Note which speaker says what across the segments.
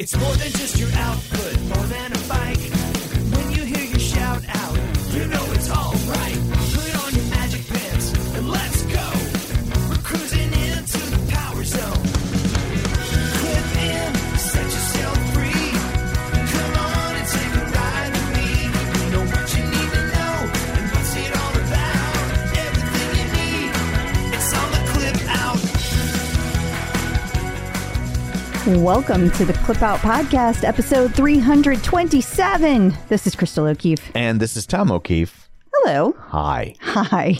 Speaker 1: It's more than just your output, more than
Speaker 2: Welcome to the Clip Out Podcast, episode 327. This is Crystal O'Keefe.
Speaker 3: And this is Tom O'Keefe.
Speaker 2: Hello.
Speaker 3: Hi.
Speaker 2: Hi.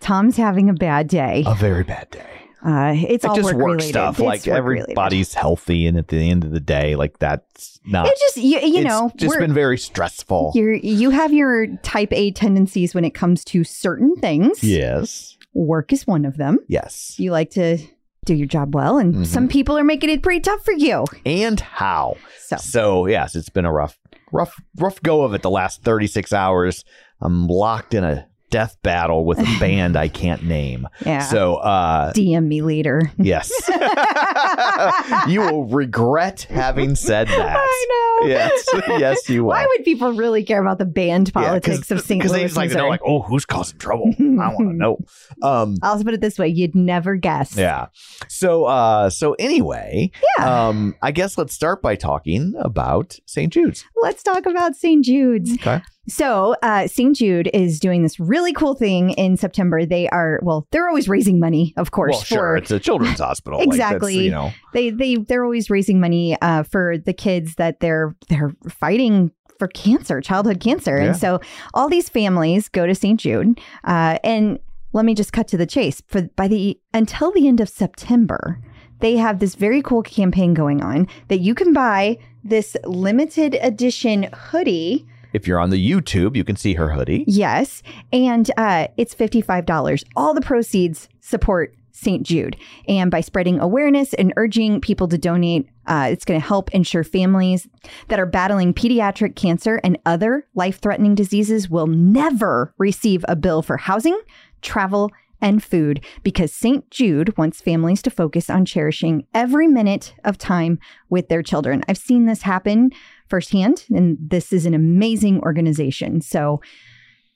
Speaker 2: Tom's having a bad day.
Speaker 3: A very bad day.
Speaker 2: Uh, it's all
Speaker 3: just
Speaker 2: work,
Speaker 3: work
Speaker 2: related.
Speaker 3: stuff.
Speaker 2: It's
Speaker 3: like
Speaker 2: work related.
Speaker 3: everybody's healthy, and at the end of the day, like that's not.
Speaker 2: It just you, you
Speaker 3: it's
Speaker 2: know
Speaker 3: just been very stressful.
Speaker 2: you're, you have your type A tendencies when it comes to certain things.
Speaker 3: Yes.
Speaker 2: Work is one of them.
Speaker 3: Yes.
Speaker 2: You like to do your job well, and
Speaker 3: Mhm.
Speaker 2: some people are making it pretty tough for you.
Speaker 3: And how?
Speaker 2: So
Speaker 3: So yes, it's been a rough, rough, rough go of it. The last thirty six hours. I'm locked in a death battle with a band I can't name.
Speaker 2: yeah,
Speaker 3: So uh
Speaker 2: DM me later.
Speaker 3: yes, you will regret having said that.
Speaker 2: I know.
Speaker 3: Yes, yes, you will.
Speaker 2: Why would people really care about the band politics of St.
Speaker 3: Because
Speaker 2: Louis,
Speaker 3: they just like to know, like, oh, who's causing trouble? I want to know. Um,
Speaker 2: I'll put it this way: you'd never guess.
Speaker 3: yeah. So, uh, so anyway,
Speaker 2: Yeah.
Speaker 3: um, I guess let's start by talking about St. Jude's.
Speaker 2: Let's talk about St. Jude's.
Speaker 3: Okay.
Speaker 2: So, uh, St. Jude is doing this really cool thing in September. They are well, they're always raising money, of course.
Speaker 3: Well, sure,
Speaker 2: for
Speaker 3: it's a children's hospital. Like,
Speaker 2: Exactly.
Speaker 3: you know,
Speaker 2: they they they're always raising money uh, for the kids that they're they're fighting for cancer, childhood cancer,
Speaker 3: Yeah.
Speaker 2: and so all these families go to St. Jude, uh, and let me just cut to the chase. For by the until the end of September, they have this very cool campaign going on that you can buy this limited edition hoodie.
Speaker 3: If you're on the YouTube, you can see her hoodie.
Speaker 2: Yes, and uh, it's fifty five dollars. All the proceeds support St. Jude, and by spreading awareness and urging people to donate, uh, it's going to help ensure families that are battling pediatric cancer and other life threatening diseases will never receive a bill for housing, travel. And food because St. Jude wants families to focus on cherishing every minute of time with their children. I've seen this happen firsthand, and this is an amazing organization. So,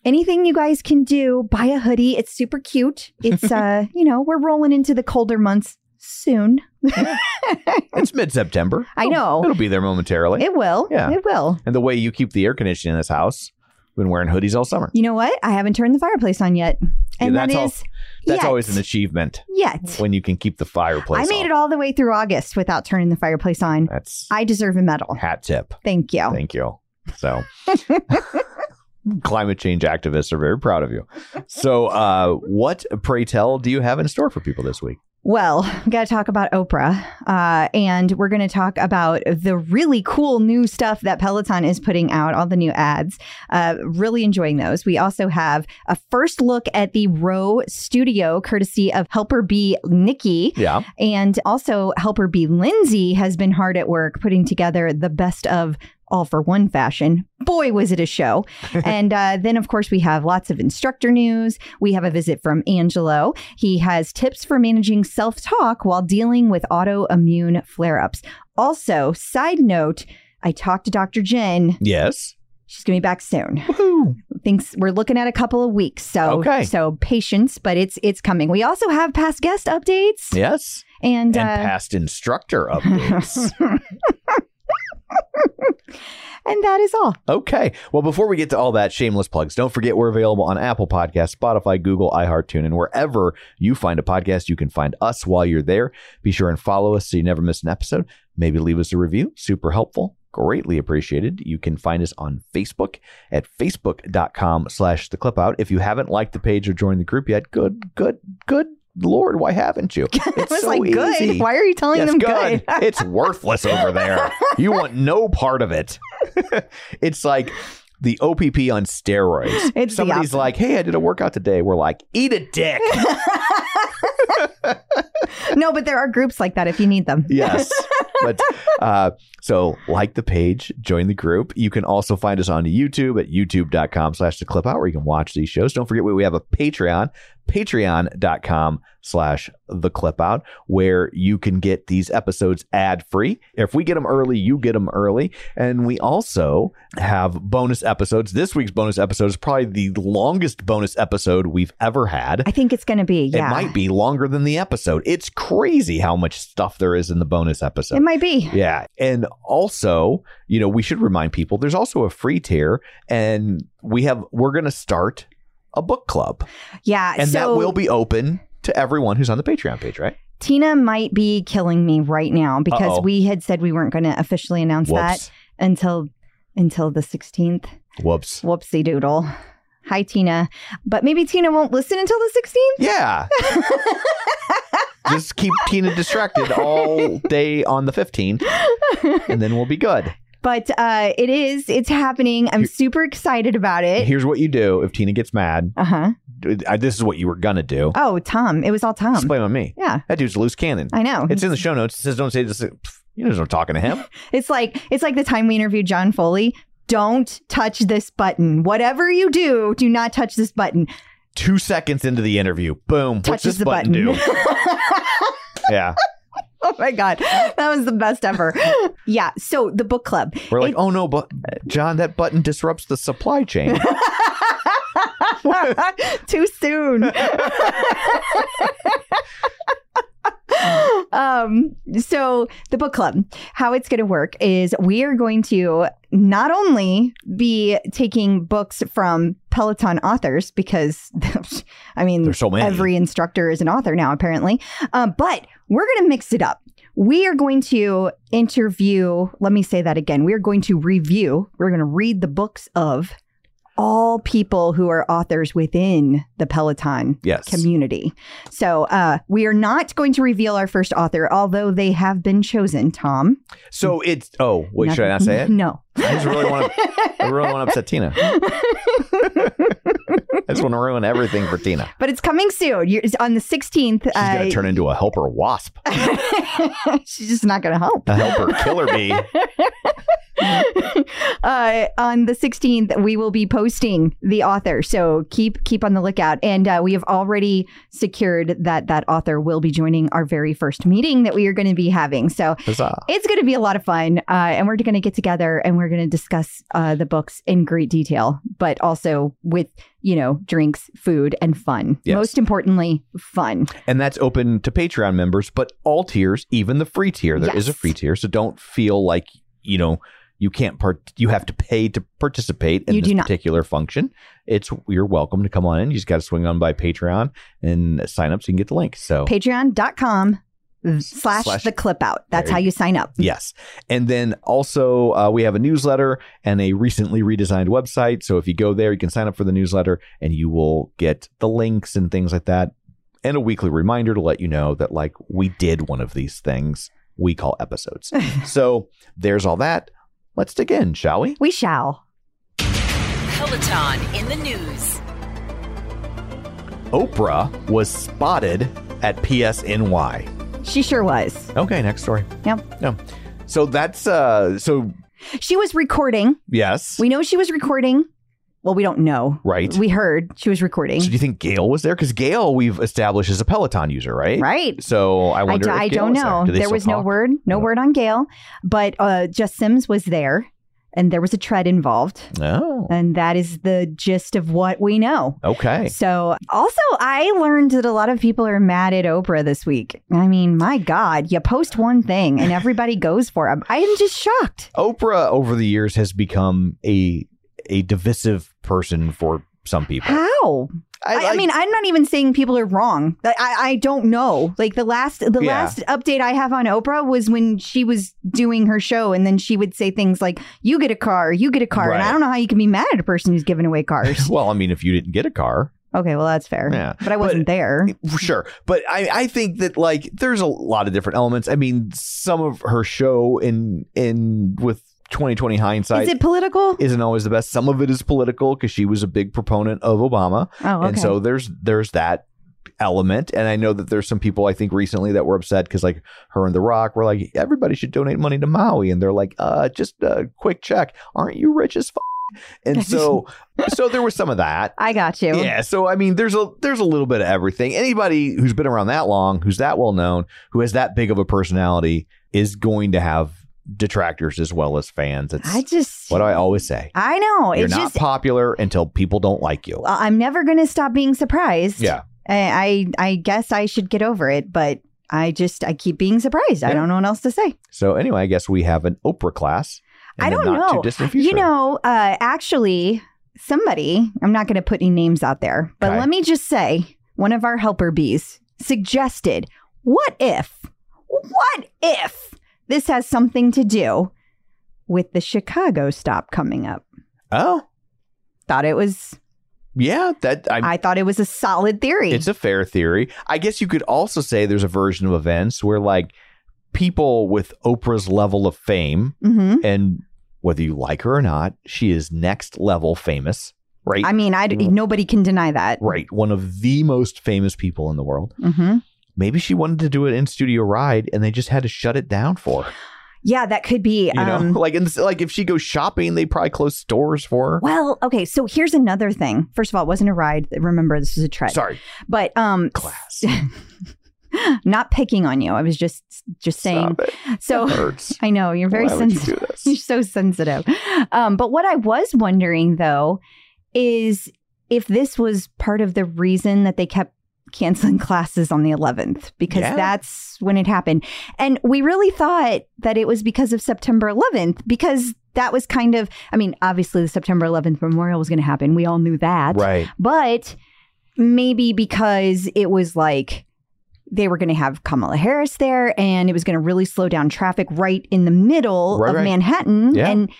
Speaker 2: anything you guys can do, buy a hoodie. It's super cute. It's uh, you know, we're rolling into the colder months soon.
Speaker 3: It's mid September.
Speaker 2: I know.
Speaker 3: It'll be there momentarily.
Speaker 2: It will.
Speaker 3: Yeah.
Speaker 2: It will.
Speaker 3: and the way you keep the air conditioning in this house, been wearing hoodies all summer.
Speaker 2: You know what? I haven't turned the fireplace on yet. And
Speaker 3: Yeah,
Speaker 2: that
Speaker 3: that's
Speaker 2: is
Speaker 3: al- That's
Speaker 2: yet.
Speaker 3: always an achievement
Speaker 2: yet.
Speaker 3: when you can keep the fireplace.
Speaker 2: I made
Speaker 3: on.
Speaker 2: it all the way through August without turning the fireplace on.
Speaker 3: That's
Speaker 2: I deserve a medal.
Speaker 3: hat tip.
Speaker 2: Thank you.
Speaker 3: Thank you. So, climate change activists are very proud of you. So, uh, what, pray tell, do you have in store for people this week?
Speaker 2: Well, we got to talk about Oprah, uh, and we're going to talk about the really cool new stuff that Peloton is putting out, all the new ads. Uh, really enjoying those. We also have a first look at the Row Studio, courtesy of Helper Bee Nikki.
Speaker 3: Yeah.
Speaker 2: And also, Helper Bee Lindsey has been hard at work putting together the best of all for one fashion. Boy, was it a show. and uh, then, of course, we have lots of instructor news. We have a visit from Angelo. He has tips for managing self talk while dealing with autoimmune flare ups. Also, side note, I talked to Dr. Jen.
Speaker 3: Yes.
Speaker 2: She's going to be back soon.
Speaker 3: Woohoo.
Speaker 2: Thinks we're looking at a couple of weeks. So,
Speaker 3: Okay.
Speaker 2: so patience, but it's it's coming. We also have past guest updates.
Speaker 3: Yes.
Speaker 2: And,
Speaker 3: And
Speaker 2: uh,
Speaker 3: past instructor updates.
Speaker 2: and that is all.
Speaker 3: Okay. Well, before we get to all that, shameless plugs. Don't forget we're available on Apple Podcasts, Spotify, Google, iHeartTune, and wherever you find a podcast, you can find us while you're there. Be sure and follow us so you never miss an episode. Maybe leave us a review. Super helpful. Greatly appreciated. You can find us on Facebook at facebook.com slash the clip out. If you haven't liked the page or joined the group yet, good, good, good Lord, why haven't you? It's
Speaker 2: It was
Speaker 3: so
Speaker 2: like good.
Speaker 3: easy.
Speaker 2: Why are you telling
Speaker 3: Yes,
Speaker 2: them good?
Speaker 3: it's worthless over there. You want no part of it. it's like the OPP on steroids.
Speaker 2: It's
Speaker 3: Somebody's like, "Hey, I did a workout today." We're like, "Eat a dick."
Speaker 2: no, but there are groups like that if you need them.
Speaker 3: yes. But uh, so like the page, join the group. You can also find us on YouTube at youtube.com slash the clip out where you can watch these shows. Don't forget we have a Patreon, patreon.com slash the clip out where you can get these episodes ad free if we get them early you get them early and we also have bonus episodes this week's bonus episode is probably the longest bonus episode we've ever had
Speaker 2: I think it's going to be. Yeah.
Speaker 3: it might be longer than the episode it's crazy how much stuff there is in the bonus episode
Speaker 2: It might be.
Speaker 3: yeah. And also, you know, we should remind people there's also a free tier and we have we're going to start a book club.
Speaker 2: Yeah.
Speaker 3: And
Speaker 2: so
Speaker 3: that will be open to everyone who's on the Patreon page, right?
Speaker 2: Tina might be killing me right now because
Speaker 3: Uh-oh.
Speaker 2: we had said we weren't going to officially announce that until until the 16th.
Speaker 3: Whoops.
Speaker 2: Whoopsie doodle. Hi, Tina. But maybe Tina won't listen until the 16th.
Speaker 3: Yeah. Just keep Tina distracted all day on the 15th and then we'll be good.
Speaker 2: But uh, it is, it's happening. I'm
Speaker 3: Here-
Speaker 2: super excited about it.
Speaker 3: Here's what you do if Tina gets mad.
Speaker 2: Uh huh.
Speaker 3: Uh, This is what you were going to do.
Speaker 2: Oh, Tom. It was all Tom.
Speaker 3: Just blame on me.
Speaker 2: Yeah,
Speaker 3: That dude's a loose cannon.
Speaker 2: I know.
Speaker 3: It's in the show notes. It says don't say this. Pff, You know, I'm talking to him.
Speaker 2: It's like it's like the time we interviewed John Foley. Don't touch this button. Whatever you do, do not touch this button.
Speaker 3: two seconds into the interview, boom, what's
Speaker 2: Touches
Speaker 3: this
Speaker 2: the
Speaker 3: button,
Speaker 2: button.
Speaker 3: do? yeah,
Speaker 2: oh my god, that was the best ever. yeah. So the book club.
Speaker 3: we're like,
Speaker 2: It-
Speaker 3: oh no, but John, that button disrupts the supply chain.
Speaker 2: Too soon. um so the book club how it's going to work is we are going to not only be taking books from peloton authors because i mean
Speaker 3: There's so many.
Speaker 2: every instructor is an author now apparently um, but we're going to mix it up we are going to interview let me say that again we are going to review we're going to read the books of all people who are authors within the peloton
Speaker 3: yes,
Speaker 2: community so uh, we are not going to reveal our first author although they have been chosen tom
Speaker 3: so it's. Oh, wait, should I not say it?
Speaker 2: no
Speaker 3: I just really want to. I really want to upset Tina. I just want to ruin everything for Tina.
Speaker 2: but it's coming soon You're, it's on the 16th
Speaker 3: She's gonna
Speaker 2: uh,
Speaker 3: turn into a helper wasp,
Speaker 2: she's just not going to help
Speaker 3: a helper killer bee.
Speaker 2: uh, on the 16th, we will be posting the author. So keep keep on the lookout. And uh, we have already secured that that author will be joining our very first meeting that we are going to be having. So
Speaker 3: Huzzah.
Speaker 2: it's going to be a lot of fun. Uh, and we're going to get together and we're going to discuss uh, the books in great detail, but also with, you know, drinks, food, and fun.
Speaker 3: Yes.
Speaker 2: Most importantly, fun.
Speaker 3: And that's open to Patreon members, but all tiers, even the free tier. There is a free tier, so don't feel like you know you can't part. You have to pay to participate in
Speaker 2: You
Speaker 3: this particular function. It's you're welcome to come on in. You just got to swing on by Patreon and sign up so you can get the link. So
Speaker 2: Patreon.com slash,
Speaker 3: Slash-
Speaker 2: the clip out. That's how
Speaker 3: you
Speaker 2: you sign up.
Speaker 3: Yes. And then also, uh, we have a newsletter and a recently redesigned website. So if you go there, you can sign up for the newsletter and you will get the links and things like that. And a weekly reminder to let you know that, like, we did one of these things we call episodes. so there's all that. Let's dig in, shall we?
Speaker 2: We shall.
Speaker 4: Peloton in the news.
Speaker 3: Oprah was spotted at PSNY.
Speaker 2: She sure was.
Speaker 3: Okay, next story.
Speaker 2: Yep.
Speaker 3: No. So that's, uh, so
Speaker 2: She was recording.
Speaker 3: yes.
Speaker 2: We know she was recording. Well, we don't know.
Speaker 3: Right.
Speaker 2: We heard she was recording.
Speaker 3: So do you think Gail was there? Because Gail, we've established is a Peloton user, right?
Speaker 2: Right.
Speaker 3: So I
Speaker 2: I,
Speaker 3: wonder.
Speaker 2: do,
Speaker 3: if
Speaker 2: I don't know.
Speaker 3: There, Do
Speaker 2: There was no word, no
Speaker 3: No.
Speaker 2: word on Gail, but uh, Jess Sims was there, and there was a tread involved,
Speaker 3: Oh,
Speaker 2: and that is the gist of what we know.
Speaker 3: okay.
Speaker 2: So, also, I learned that a lot of people are mad at Oprah this week. I mean, my God, you post one thing and everybody goes for it. I am just shocked.
Speaker 3: Oprah over the years has become a a divisive person for some people.
Speaker 2: How? I, I mean, I'm not even saying people are wrong. I, I, I don't know. Like the last, the
Speaker 3: Yeah.
Speaker 2: last update I have on Oprah was when she was doing her show, and then she would say things like, "You get a car, you get a car," and I don't know how you can be mad at a person who's giving away cars.
Speaker 3: well, I mean, if you didn't get a car,
Speaker 2: okay, well that's fair.
Speaker 3: Yeah.
Speaker 2: but I wasn't there.
Speaker 3: sure. But I, I think that like there's a lot of different elements. I mean, some of her show in in with 2020 hindsight
Speaker 2: Is it political?
Speaker 3: isn't always the best. Some of it is political because she was a big proponent of Obama.
Speaker 2: Oh, okay.
Speaker 3: And so there's there's that element. And I know that there's some people I think recently that were upset because like her and The Rock were like, everybody should donate money to Maui. And they're like, uh, just a quick check. Aren't you rich as f-? And so, so there was some of that.
Speaker 2: I got you.
Speaker 3: Yeah, so I mean, there's a there's a little bit of everything. Anybody who's been around that long, who's that well known, who has that big of a personality, is going to have detractors as well as fans. It's
Speaker 2: I just,
Speaker 3: what do I always say.
Speaker 2: I know.
Speaker 3: You're not
Speaker 2: just,
Speaker 3: popular until people don't like you.
Speaker 2: I'm never going to stop being surprised.
Speaker 3: Yeah.
Speaker 2: I, I I guess I should get over it, but I just I keep being surprised. I don't know what else to say.
Speaker 3: So anyway, I guess we have an Oprah class.
Speaker 2: I don't know. You know, uh, actually, somebody I'm not going to put any names out there, but
Speaker 3: Okay.
Speaker 2: let me just say, one of our helper bees suggested, "What if? What if this has something to do with the Chicago stop coming up?"
Speaker 3: Oh,
Speaker 2: Thought it was.
Speaker 3: yeah. That I,
Speaker 2: I thought it was a solid theory.
Speaker 3: it's a fair theory. I guess you could also say there's a version of events where like people with Oprah's level of fame
Speaker 2: hmm
Speaker 3: and whether you like her or not, she is next level famous, right?
Speaker 2: I mean, I nobody can deny that.
Speaker 3: right, one of the most famous people in the world.
Speaker 2: hmm
Speaker 3: Maybe she wanted to do an in studio ride, and they just had to shut it down for her.
Speaker 2: Yeah, that could be.
Speaker 3: You know,
Speaker 2: um,
Speaker 3: like in, like if she goes shopping, they probably close stores for her.
Speaker 2: well, okay. So here's another thing. First of all, it wasn't a ride. Remember, this was a trek.
Speaker 3: Sorry,
Speaker 2: But um,
Speaker 3: class.
Speaker 2: not picking on you. I was just just saying. So. I know you're very
Speaker 3: you
Speaker 2: sensitive.
Speaker 3: this?
Speaker 2: You're so sensitive. Um, but what I was wondering though is if this was part of the reason that they kept canceling classes on the 11th because
Speaker 3: Yeah.
Speaker 2: that's when it happened. And we really thought that it was because of September 11th because that was kind of I mean obviously the September 11th memorial was going to happen. We all knew that.
Speaker 3: Right.
Speaker 2: But maybe because it was like they were going to have Kamala Harris there and it was going to really slow down traffic right in the middle
Speaker 3: Right,
Speaker 2: of
Speaker 3: right.
Speaker 2: Manhattan.
Speaker 3: Yeah.
Speaker 2: And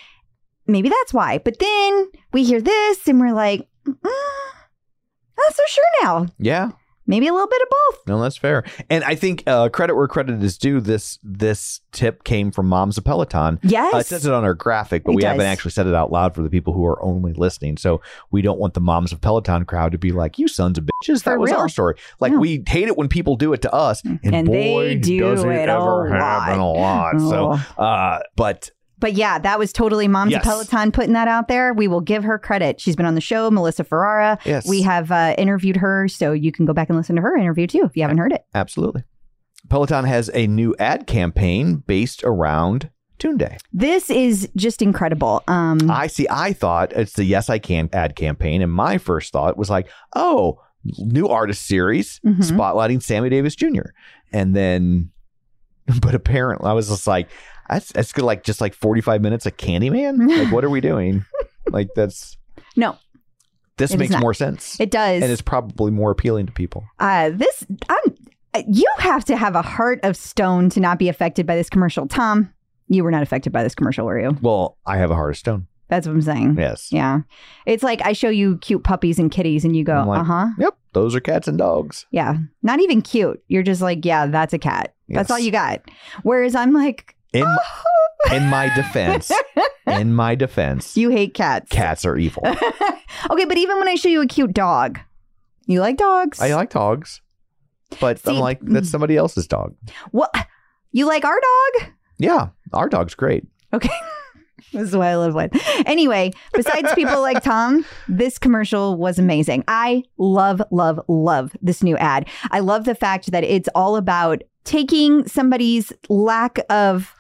Speaker 2: maybe that's why. But then we hear this and we're like, mm, not so sure now.
Speaker 3: Yeah.
Speaker 2: Maybe a little bit of both.
Speaker 3: No, that's fair. And I think uh, credit where credit is due. This this tip came from Moms of Peloton.
Speaker 2: Yes.
Speaker 3: Uh, it says it on our graphic, but
Speaker 2: It
Speaker 3: we haven't actually said it out loud for the people who are only listening. So we don't want the Moms of Peloton crowd to be like, "You sons of bitches."
Speaker 2: For
Speaker 3: that was
Speaker 2: real.
Speaker 3: our story. Like we hate it when people do it to us, and,
Speaker 2: And they
Speaker 3: boy,
Speaker 2: do
Speaker 3: does it,
Speaker 2: it a
Speaker 3: ever
Speaker 2: lot.
Speaker 3: happen a lot. So,
Speaker 2: Oh.
Speaker 3: uh, but
Speaker 2: But yeah, that was totally Moms
Speaker 3: Yes.
Speaker 2: Peloton putting that out there. We will give her credit. She's been on the show, Melissa Ferrara.
Speaker 3: yes,
Speaker 2: We have uh, interviewed her, so you can go back and listen to her interview too if you haven't heard it.
Speaker 3: absolutely. Peloton has a new ad campaign based around Tunde.
Speaker 2: This is just incredible. Um,
Speaker 3: I see. I thought it's the Yes I Can ad campaign, and my first thought was like, oh, new artist series
Speaker 2: Mhm.
Speaker 3: spotlighting Sammy Davis Jr. And then, but apparently, I was just like, that's that's. Like just like forty five minutes of Candyman. Like, what are we doing? like that's
Speaker 2: no,
Speaker 3: this makes more sense,
Speaker 2: it does.
Speaker 3: and it's probably more appealing to people.
Speaker 2: uh, this, I'm, you have to have a heart of stone to not be affected by this commercial. Tom, you were not affected by this commercial, were you?
Speaker 3: Well, I have a heart of stone.
Speaker 2: That's what I'm saying.
Speaker 3: Yes.
Speaker 2: Yeah. It's like I show you cute puppies and kitties, and you go,
Speaker 3: like-
Speaker 2: uh huh.
Speaker 3: Yep. Those are cats and dogs.
Speaker 2: Yeah. Not even cute. You're just like, yeah, that's a cat. That's all you got. Whereas I'm like,
Speaker 3: In in my defense, in my defense,
Speaker 2: you hate cats.
Speaker 3: cats are evil.
Speaker 2: okay, but even when I show you a cute dog, you like dogs.
Speaker 3: I like dogs, but I'm like mm. that's somebody else's dog.
Speaker 2: What? You like our dog?
Speaker 3: Yeah, our dog's great.
Speaker 2: Okay. this is why I live with. Anyway, besides people like Tom, this commercial was amazing. I love, love, love this new ad. I love the fact that it's all about taking somebody's lack of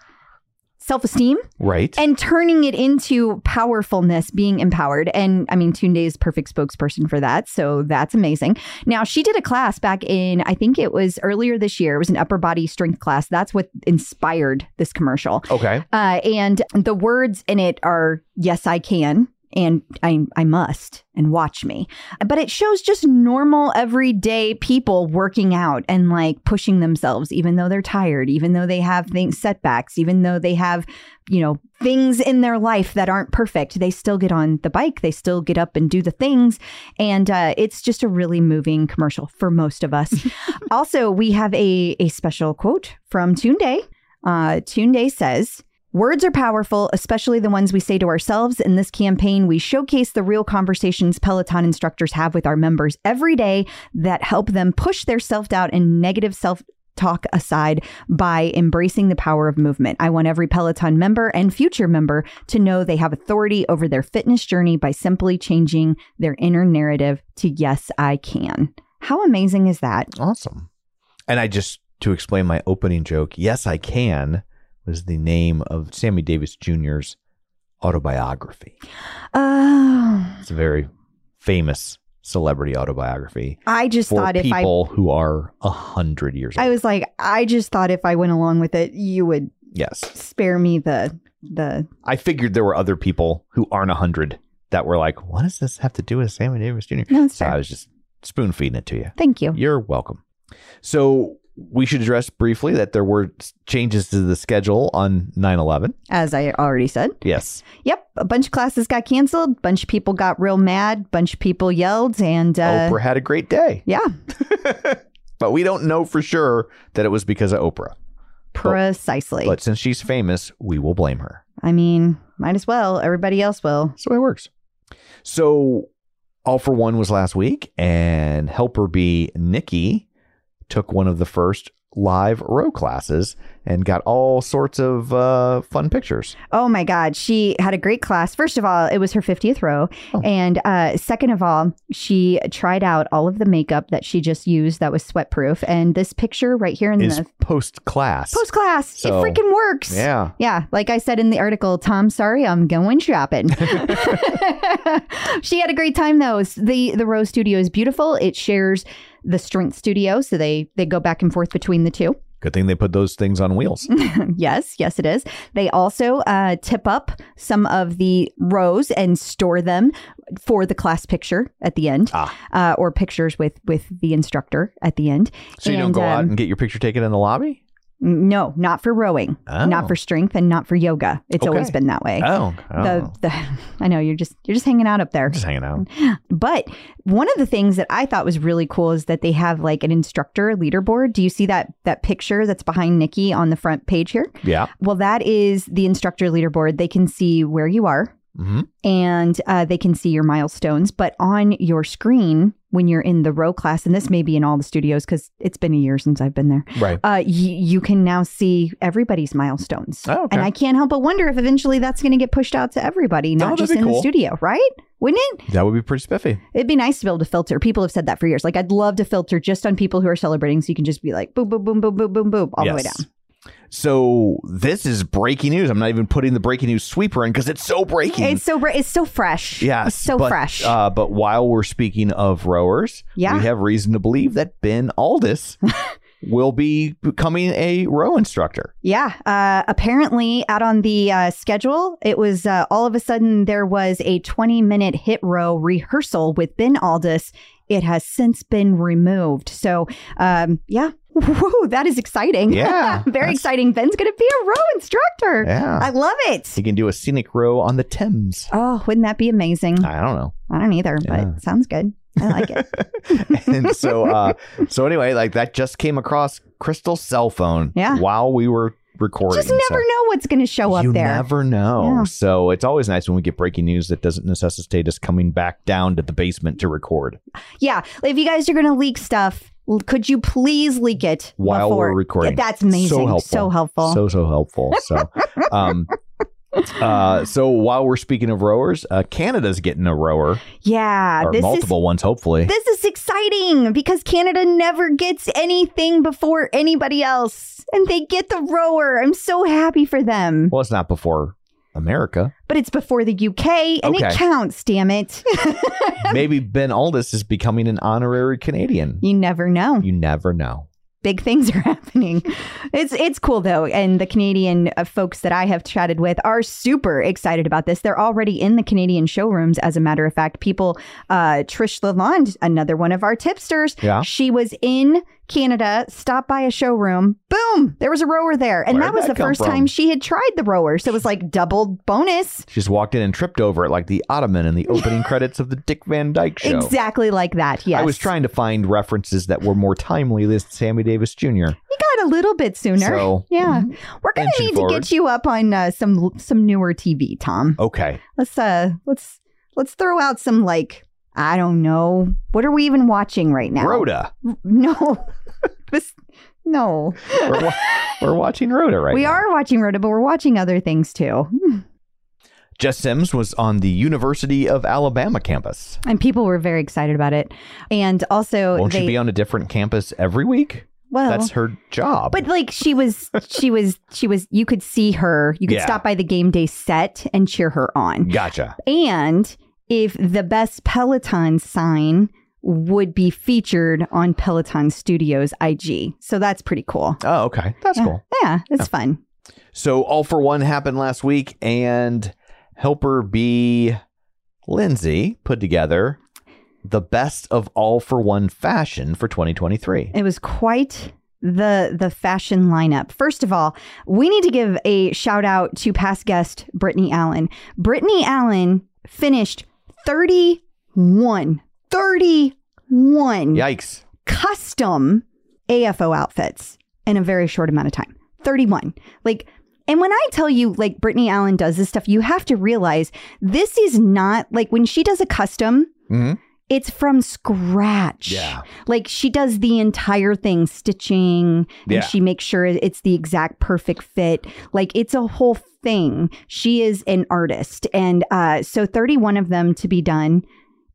Speaker 2: self esteem
Speaker 3: Right.
Speaker 2: and turning it into powerfulness, being empowered. And I mean, Tunde is perfect spokesperson for that. So that's amazing. Now, she did a class back in, I think it was earlier this year. It was an upper body strength class. That's what inspired this commercial.
Speaker 3: okay.
Speaker 2: Uh, and the words in it are, yes, I can. And I, I must and watch me. But it shows just normal, everyday people working out and like pushing themselves, even though they're tired, even though they have things, setbacks, even though they have, you know, things in their life that aren't perfect. They still get on the bike, they still get up and do the things. And uh, it's just a really moving commercial for most of us. also, we have a, a special quote from Tunde. Uh, Day says, Words are powerful, especially the ones we say to ourselves. In this campaign, we showcase the real conversations Peloton instructors have with our members every day that help them push their self doubt and negative self talk aside by embracing the power of movement. I want every Peloton member and future member to know they have authority over their fitness journey by simply changing their inner narrative to yes, I can. How amazing is that?
Speaker 3: Awesome. And I just, to explain my opening joke, Yes, I Can was the name of Sammy Davis Jr.'s autobiography.
Speaker 2: Oh,
Speaker 3: It's a very famous celebrity autobiography
Speaker 2: I just thought if I
Speaker 3: people who are a hundred years old.
Speaker 2: I was like, I just thought if I went along with it, you would
Speaker 3: yes.
Speaker 2: spare me the the
Speaker 3: I figured there were other people who aren't a hundred that were like, what does this have to do with Sammy Davis Jr.?
Speaker 2: no, it's
Speaker 3: So
Speaker 2: fair.
Speaker 3: I was just spoon feeding it to you.
Speaker 2: Thank you.
Speaker 3: You're welcome. So we should address briefly that there were changes to the schedule on 9 11.
Speaker 2: As I already said.
Speaker 3: Yes.
Speaker 2: Yep, a bunch of classes got canceled. Bunch of people got real mad. Bunch of people yelled, and uh,
Speaker 3: Oprah had a great day,
Speaker 2: yeah,
Speaker 3: but we don't know for sure that it was because of Oprah.
Speaker 2: precisely.
Speaker 3: But since she's famous, we will blame her.
Speaker 2: I mean, might as well. Everybody else will.
Speaker 3: That's the way it works. So, All for One was last week, and Helper Bee Nikki took one of the first live row classes and got all sorts of uh, fun pictures.
Speaker 2: Oh my God, she had a great class. First of all, it was her 50th row.
Speaker 3: Oh.
Speaker 2: And uh, second of all, she tried out all of the makeup that she just used that was sweat proof. And this picture right here in
Speaker 3: Is
Speaker 2: the
Speaker 3: post class.
Speaker 2: post class,
Speaker 3: So,
Speaker 2: it freaking works.
Speaker 3: Yeah.
Speaker 2: Yeah, like I said in the article, Tom, sorry, I'm going shopping. she had a great time though. The the Rose Studio is beautiful. It shares the Strength Studio, so they they go back and forth between the two.
Speaker 3: Good thing they put those things on wheels.
Speaker 2: yes, yes, it is. They also uh, tip up some of the rows and store them for the class picture at the end,
Speaker 3: Ah.
Speaker 2: uh, or pictures with with the instructor at the end.
Speaker 3: So you don't
Speaker 2: And,
Speaker 3: go out
Speaker 2: um,
Speaker 3: and get your picture taken in the lobby?
Speaker 2: No, not for rowing,
Speaker 3: Oh.
Speaker 2: not for strength, and not for yoga. It's always been that way.
Speaker 3: Oh, oh.
Speaker 2: the, the I know you're just you're just hanging out up there.
Speaker 3: just hanging out.
Speaker 2: But one of the things that I thought was really cool is that they have like an instructor leaderboard. Do you see that that picture that's behind Nikki on the front page here?
Speaker 3: Yeah.
Speaker 2: Well, that is the instructor leaderboard. They can see where you are
Speaker 3: hmm
Speaker 2: and uh, they can see your milestones. But on your screen, when you're in the row class, and this may be in all the studios because it's been a year since I've been there,
Speaker 3: Right.
Speaker 2: uh, y- you can now see everybody's milestones.
Speaker 3: Oh, okay.
Speaker 2: And I can't help but wonder if eventually that's going to get pushed out to everybody, not
Speaker 3: that'd
Speaker 2: just
Speaker 3: be
Speaker 2: in the
Speaker 3: cool.
Speaker 2: studio, right? Wouldn't it?
Speaker 3: that would be pretty spiffy.
Speaker 2: It'd be nice to be able to filter. People have said that for years. Like, I'd love to filter just on people who are celebrating so you can just be like, boom, boom, boom, boom, boom, boom, boom, all the way
Speaker 3: Yes.
Speaker 2: down.
Speaker 3: So this is breaking news. I'm not even putting the breaking news sweeper in because it's so breaking.
Speaker 2: It's so, it's so fresh.
Speaker 3: Yes,
Speaker 2: It's so
Speaker 3: but,
Speaker 2: fresh.
Speaker 3: Uh, but while we're speaking of rowers,
Speaker 2: Yeah.
Speaker 3: we have reason to believe that Ben Alldis will be becoming a row instructor.
Speaker 2: Yeah. Uh, apparently, out on the uh, schedule, it was uh, all of a sudden there was a 20 minute HIIT row rehearsal with Ben Alldis. It has since been removed. So, um, yeah. Woo, that is exciting.
Speaker 3: Yeah,
Speaker 2: Very exciting. Ben's going to be a row instructor.
Speaker 3: Yeah,
Speaker 2: I love it.
Speaker 3: he can do a scenic row on the Thames.
Speaker 2: Oh, wouldn't that be amazing?
Speaker 3: I don't know.
Speaker 2: I don't either,
Speaker 3: Yeah.
Speaker 2: but sounds good. I like it.
Speaker 3: and so, uh, so anyway, like that just came across Crystal's cell phone.
Speaker 2: Yeah.
Speaker 3: while we were recording.
Speaker 2: Just never
Speaker 3: so-
Speaker 2: know what's going to show up
Speaker 3: you
Speaker 2: there.
Speaker 3: never know.
Speaker 2: Yeah.
Speaker 3: So it's always nice when we get breaking news that doesn't necessitate us coming back down to the basement to record
Speaker 2: Yeah. If you guys are going to leak stuff, could you please leak it
Speaker 3: while
Speaker 2: before-
Speaker 3: we're recording.
Speaker 2: That's amazing.
Speaker 3: So helpful.
Speaker 2: So helpful.
Speaker 3: So so helpful. So, um, uh, so while we're speaking of rowers, uh, Canada's getting a rower
Speaker 2: yeah.
Speaker 3: or multiple ones, hopefully.
Speaker 2: this is exciting because Canada never gets anything before anybody else, and they get the rower. I'm so happy for them.
Speaker 3: well, it's not before America.
Speaker 2: But it's before the UK, and it counts. Damn it!
Speaker 3: Maybe Ben Alldis is becoming an honorary Canadian.
Speaker 2: you never know.
Speaker 3: You never know.
Speaker 2: big things are happening. It's it's cool though, and the Canadian uh, folks that I have chatted with are super excited about this. They're already in the Canadian showrooms. As a matter of fact, people, uh, Trish Lalonde, another one of our tipsters,
Speaker 3: Yeah.
Speaker 2: she was in Canada, stopped by a showroom, boom, there was a rower there, and
Speaker 3: Where'd
Speaker 2: that was
Speaker 3: that
Speaker 2: the first
Speaker 3: from?
Speaker 2: time she had tried the rower, so it was like double bonus.
Speaker 3: She just walked in and tripped over it like the Ottoman in the opening credits of the Dick Van Dyke Show.
Speaker 2: Exactly like that. Yes,
Speaker 3: I was trying to find references that were more timely than Sammy Davis Jr.
Speaker 2: You got a little bit sooner.
Speaker 3: So,
Speaker 2: yeah, we're gonna need
Speaker 3: forward.
Speaker 2: to get you up on uh, some some newer TV, Tom.
Speaker 3: Okay.
Speaker 2: let's uh let's let's throw out some like I don't know what are we even watching right now?
Speaker 3: Rhoda.
Speaker 2: No, this No.
Speaker 3: We're, wa- we're watching Rhoda right
Speaker 2: we
Speaker 3: now.
Speaker 2: are watching Rhoda, but we're watching other things too. Hmm.
Speaker 3: Jess Sims was on the University of Alabama campus.
Speaker 2: And people were very excited about it. And also
Speaker 3: Won't
Speaker 2: they
Speaker 3: she be on a different campus every week?
Speaker 2: well
Speaker 3: That's her job.
Speaker 2: But like she was, she was, she was. You could see her. You could
Speaker 3: Yeah.
Speaker 2: stop by the game day set and cheer her on.
Speaker 3: gotcha.
Speaker 2: And if the best Peloton sign would be featured on Peloton Studios IG, so that's pretty cool.
Speaker 3: Oh, okay. That's
Speaker 2: yeah.
Speaker 3: cool.
Speaker 2: Yeah, it's fun.
Speaker 3: So All for One happened last week, and Helper Bee Lindsey put together the best of All for One fashion for 2023.
Speaker 2: It was quite the the fashion lineup. First of all, we need to give a shout out to past guest Brittany Allen. Brittany Allen finished 31 31
Speaker 3: Yikes.
Speaker 2: custom AFO outfits in a very short amount of time. 31. Like and when I tell you like Brittany Allen does this stuff, you have to realize this is not like when she does a custom,
Speaker 3: Mhm.
Speaker 2: It's from scratch.
Speaker 3: Yeah.
Speaker 2: Like she does the entire thing, stitching, and
Speaker 3: Yeah.
Speaker 2: she makes sure it's the exact perfect fit. Like it's a whole thing. She is an artist. And uh, so 31 of them to be done.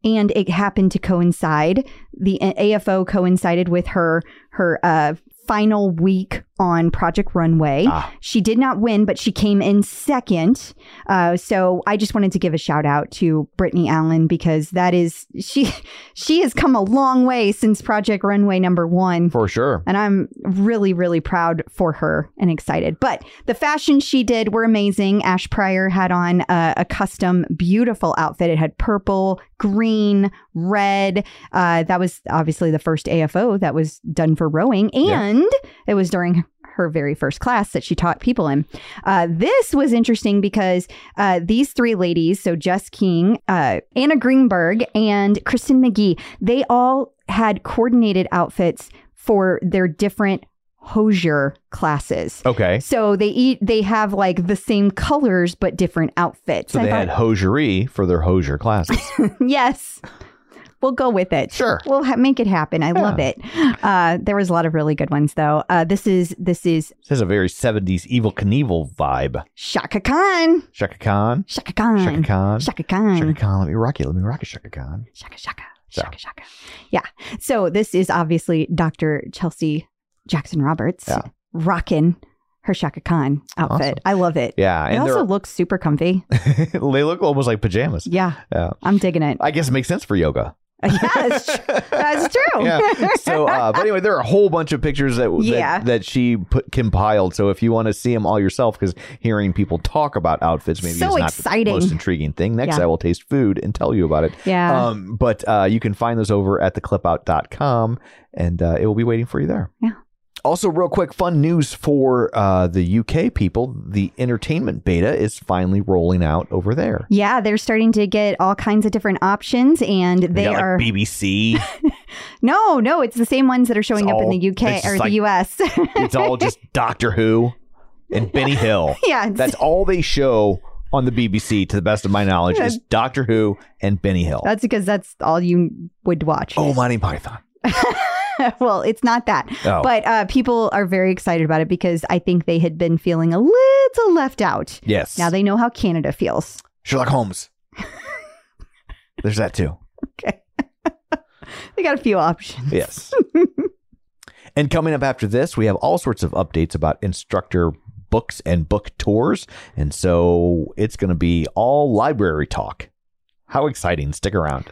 Speaker 2: And it happened to coincide. The AFO coincided with her her uh, final week on Project Runway.
Speaker 3: Ah.
Speaker 2: She did not win, but she came in second. Uh, so I just wanted to give a shout out to Brittany Allen because that is she she has come a long way since Project Runway number one.
Speaker 3: For sure.
Speaker 2: And I'm really, really proud for her and excited. But the fashion she did were amazing. Ash Pryor had on a, a custom, beautiful outfit. It had purple, green, red. Uh, that was obviously the first AFO that was done for rowing.
Speaker 3: Yeah.
Speaker 2: And it was during her very first class that she taught people in. Uh, this was interesting because uh, these three ladies, so Jess King, uh, Anna Greenberg, and Kristin McGee, they all had coordinated outfits for their different hosier classes.
Speaker 3: Okay.
Speaker 2: So they eat they have like the same colors but different outfits.
Speaker 3: So
Speaker 2: I
Speaker 3: they
Speaker 2: thought-
Speaker 3: had hosiery for their hosier classes.
Speaker 2: yes. We'll go with it.
Speaker 3: Sure.
Speaker 2: We'll ha- make it happen. I love it. Uh, there was a lot of really good ones though. Uh, this is this is
Speaker 3: this has a very 70s Evel Knievel vibe.
Speaker 2: Chaka Khan.
Speaker 3: Chaka Khan.
Speaker 2: Chaka Khan.
Speaker 3: Chaka Khan.
Speaker 2: Chaka Khan.
Speaker 3: Chaka Khan. Let me rock it. Let me rock it, Chaka Khan.
Speaker 2: Chaka Chaka.
Speaker 3: So.
Speaker 2: Chaka Chaka. Yeah. So this is obviously Dr. Chelsea Jackson Roberts
Speaker 3: Yeah.
Speaker 2: rocking her Chaka Khan outfit.
Speaker 3: Awesome.
Speaker 2: I love it.
Speaker 3: Yeah.
Speaker 2: It also looks super comfy.
Speaker 3: they look almost like pajamas.
Speaker 2: Yeah.
Speaker 3: Yeah.
Speaker 2: I'm digging it.
Speaker 3: I guess it makes sense for yoga.
Speaker 2: yeah, that's, tr- that's true.
Speaker 3: yeah. So, uh, but anyway, there are a whole bunch of pictures that
Speaker 2: Yeah.
Speaker 3: that, that she put compiled. So if you want to see them all yourself, because hearing people talk about outfits maybe
Speaker 2: So
Speaker 3: is not
Speaker 2: exciting.
Speaker 3: the most intriguing thing. Next,
Speaker 2: Yeah.
Speaker 3: I will taste food and tell you about it.
Speaker 2: Yeah.
Speaker 3: Um, but uh, you can find those over at theclipout.com and uh, it will be waiting for you there.
Speaker 2: Yeah.
Speaker 3: Also, real quick, fun news for uh, the UK people: the entertainment beta is finally rolling out over there.
Speaker 2: Yeah, they're starting to get all kinds of different options, and they
Speaker 3: got, like,
Speaker 2: are
Speaker 3: BBC.
Speaker 2: no, no, it's the same ones that are showing
Speaker 3: It's
Speaker 2: up in the UK or
Speaker 3: just
Speaker 2: the US.
Speaker 3: it's all just Doctor Who and Benny Hill.
Speaker 2: yeah,
Speaker 3: That's all they show on the BBC, to the best of my knowledge, is Doctor Who and Benny Hill.
Speaker 2: that's because that's all you would watch.
Speaker 3: oh, Monty Python.
Speaker 2: well, it's not that.
Speaker 3: Oh.
Speaker 2: But uh, people are very excited about it because I think they had been feeling a little left out.
Speaker 3: Yes.
Speaker 2: Now they know how Canada feels.
Speaker 3: Sherlock Holmes. There's that too.
Speaker 2: Okay. they got a few options.
Speaker 3: Yes. and coming up after this, we have all sorts of updates about instructor books and book tours. And so it's going to be all library talk. How exciting. Stick around.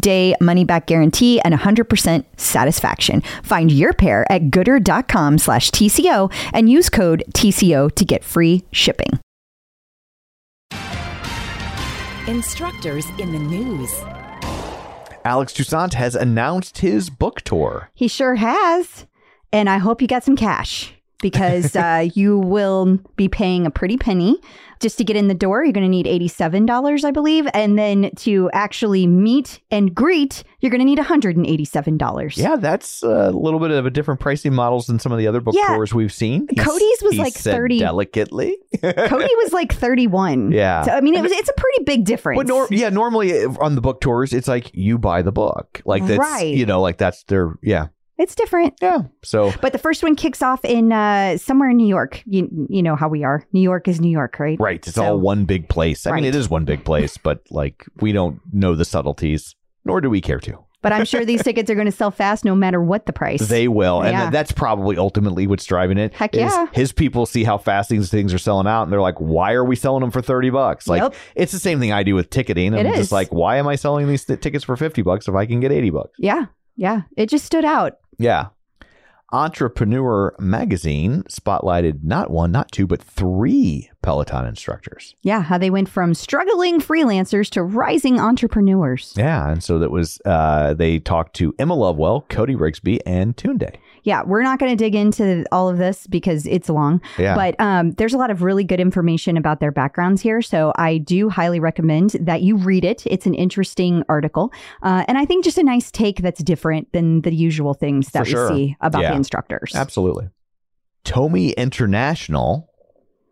Speaker 2: day money back guarantee and 100% satisfaction. Find your pair at goodr.com slash TCO and use code TCO to get free shipping.
Speaker 4: Instructors in the news.
Speaker 3: Alex Toussaint has announced his book tour.
Speaker 2: He sure has. And I hope you got some cash because uh, you will be paying a pretty penny. Just to get in the door, you're going to need $87, I believe. And then to actually meet and greet, you're going to need $187.
Speaker 3: Yeah, that's a little bit of a different pricing models than some of the other book
Speaker 2: Yeah.
Speaker 3: tours we've seen. He's-
Speaker 2: Cody's was like
Speaker 3: said
Speaker 2: 30
Speaker 3: delicately.
Speaker 2: Cody was like 31.
Speaker 3: Yeah.
Speaker 2: So, I mean, it was it's a pretty big difference.
Speaker 3: But nor- yeah, normally uh, on the book tours, it's like you buy the book, like that's
Speaker 2: Right.
Speaker 3: you know, like that's their yeah
Speaker 2: it's different.
Speaker 3: yeah. So
Speaker 2: But the first one kicks off in uh, somewhere in New York. You, you know how we are. New York is New York, right?
Speaker 3: right, it's
Speaker 2: So-
Speaker 3: all one big place. I mean, it is one big place, but like we don't know the subtleties, nor do we care to.
Speaker 2: But I'm sure these tickets are going to sell fast no matter what the price.
Speaker 3: They will, and
Speaker 2: Yeah.
Speaker 3: that's probably ultimately what's driving it.
Speaker 2: Heck yeah.
Speaker 3: His people see how fast these things are selling out, and they're like, "Why are we selling them for thirty bucks?" Like
Speaker 2: Yep.
Speaker 3: it's the same thing I do with ticketing. I'm
Speaker 2: It
Speaker 3: just
Speaker 2: is.
Speaker 3: like, "Why am I selling these th- tickets for fifty bucks if I can get eighty bucks?"
Speaker 2: yeah. Yeah. It just stood out.
Speaker 3: Yeah. Entrepreneur Magazine spotlighted not one, not two, but three Peloton instructors.
Speaker 2: Yeah. How they went from struggling freelancers to rising entrepreneurs.
Speaker 3: Yeah, and so that was uh, they talked to Emma Lovewell, Cody Rigsby, and Tunde.
Speaker 2: Yeah. We're not going to dig into all of this because it's long.
Speaker 3: Yeah,
Speaker 2: But um, there's a lot of really good information about their backgrounds here. So I do highly recommend that you read it. It's an interesting article. Uh, and I think just a nice take that's different than the usual things that
Speaker 3: sure.
Speaker 2: we see about
Speaker 3: Yeah.
Speaker 2: the instructors.
Speaker 3: absolutely. Tomy International,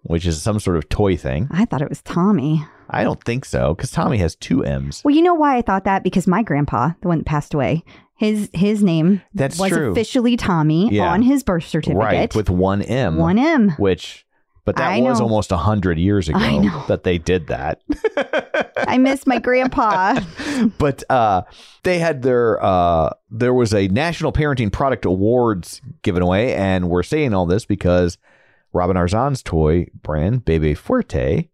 Speaker 3: which is some sort of toy thing.
Speaker 2: I thought it was Tommy.
Speaker 3: I don't think so, because Tommy has two M's.
Speaker 2: Well, you know why I thought that? Because my grandpa, the one that passed away, his his name
Speaker 3: That's
Speaker 2: was
Speaker 3: true.
Speaker 2: officially Tommy
Speaker 3: Yeah.
Speaker 2: on his birth certificate.
Speaker 3: Right, with one M.
Speaker 2: one M.
Speaker 3: Which, but that
Speaker 2: I
Speaker 3: was
Speaker 2: know.
Speaker 3: almost a hundred years ago
Speaker 2: I know.
Speaker 3: that they did that.
Speaker 2: I miss my grandpa.
Speaker 3: but uh, they had their uh, there was a National Parenting Product Awards given away, and we're saying all this because Robin Arzon's toy brand Bebe Fuerte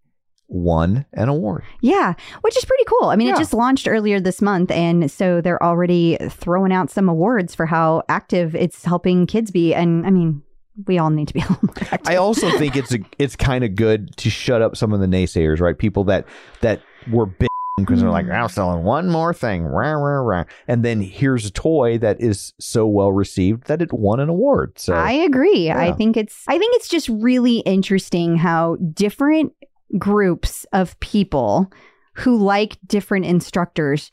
Speaker 3: won an award.
Speaker 2: Yeah, which is pretty cool. I mean,
Speaker 3: Yeah.
Speaker 2: it just launched earlier this month, and so they're already throwing out some awards for how active it's helping kids be. And I mean, we all need to be a little more active.
Speaker 3: I also think it's a, it's kind of good to shut up some of the naysayers, right? People that that were big because they're like, mm. I'm selling one more thing, rah, rah, rah. and then here's a toy that is so well received that it won an award. So
Speaker 2: I agree. I think it's I think it's just really interesting how different groups of people who like different instructors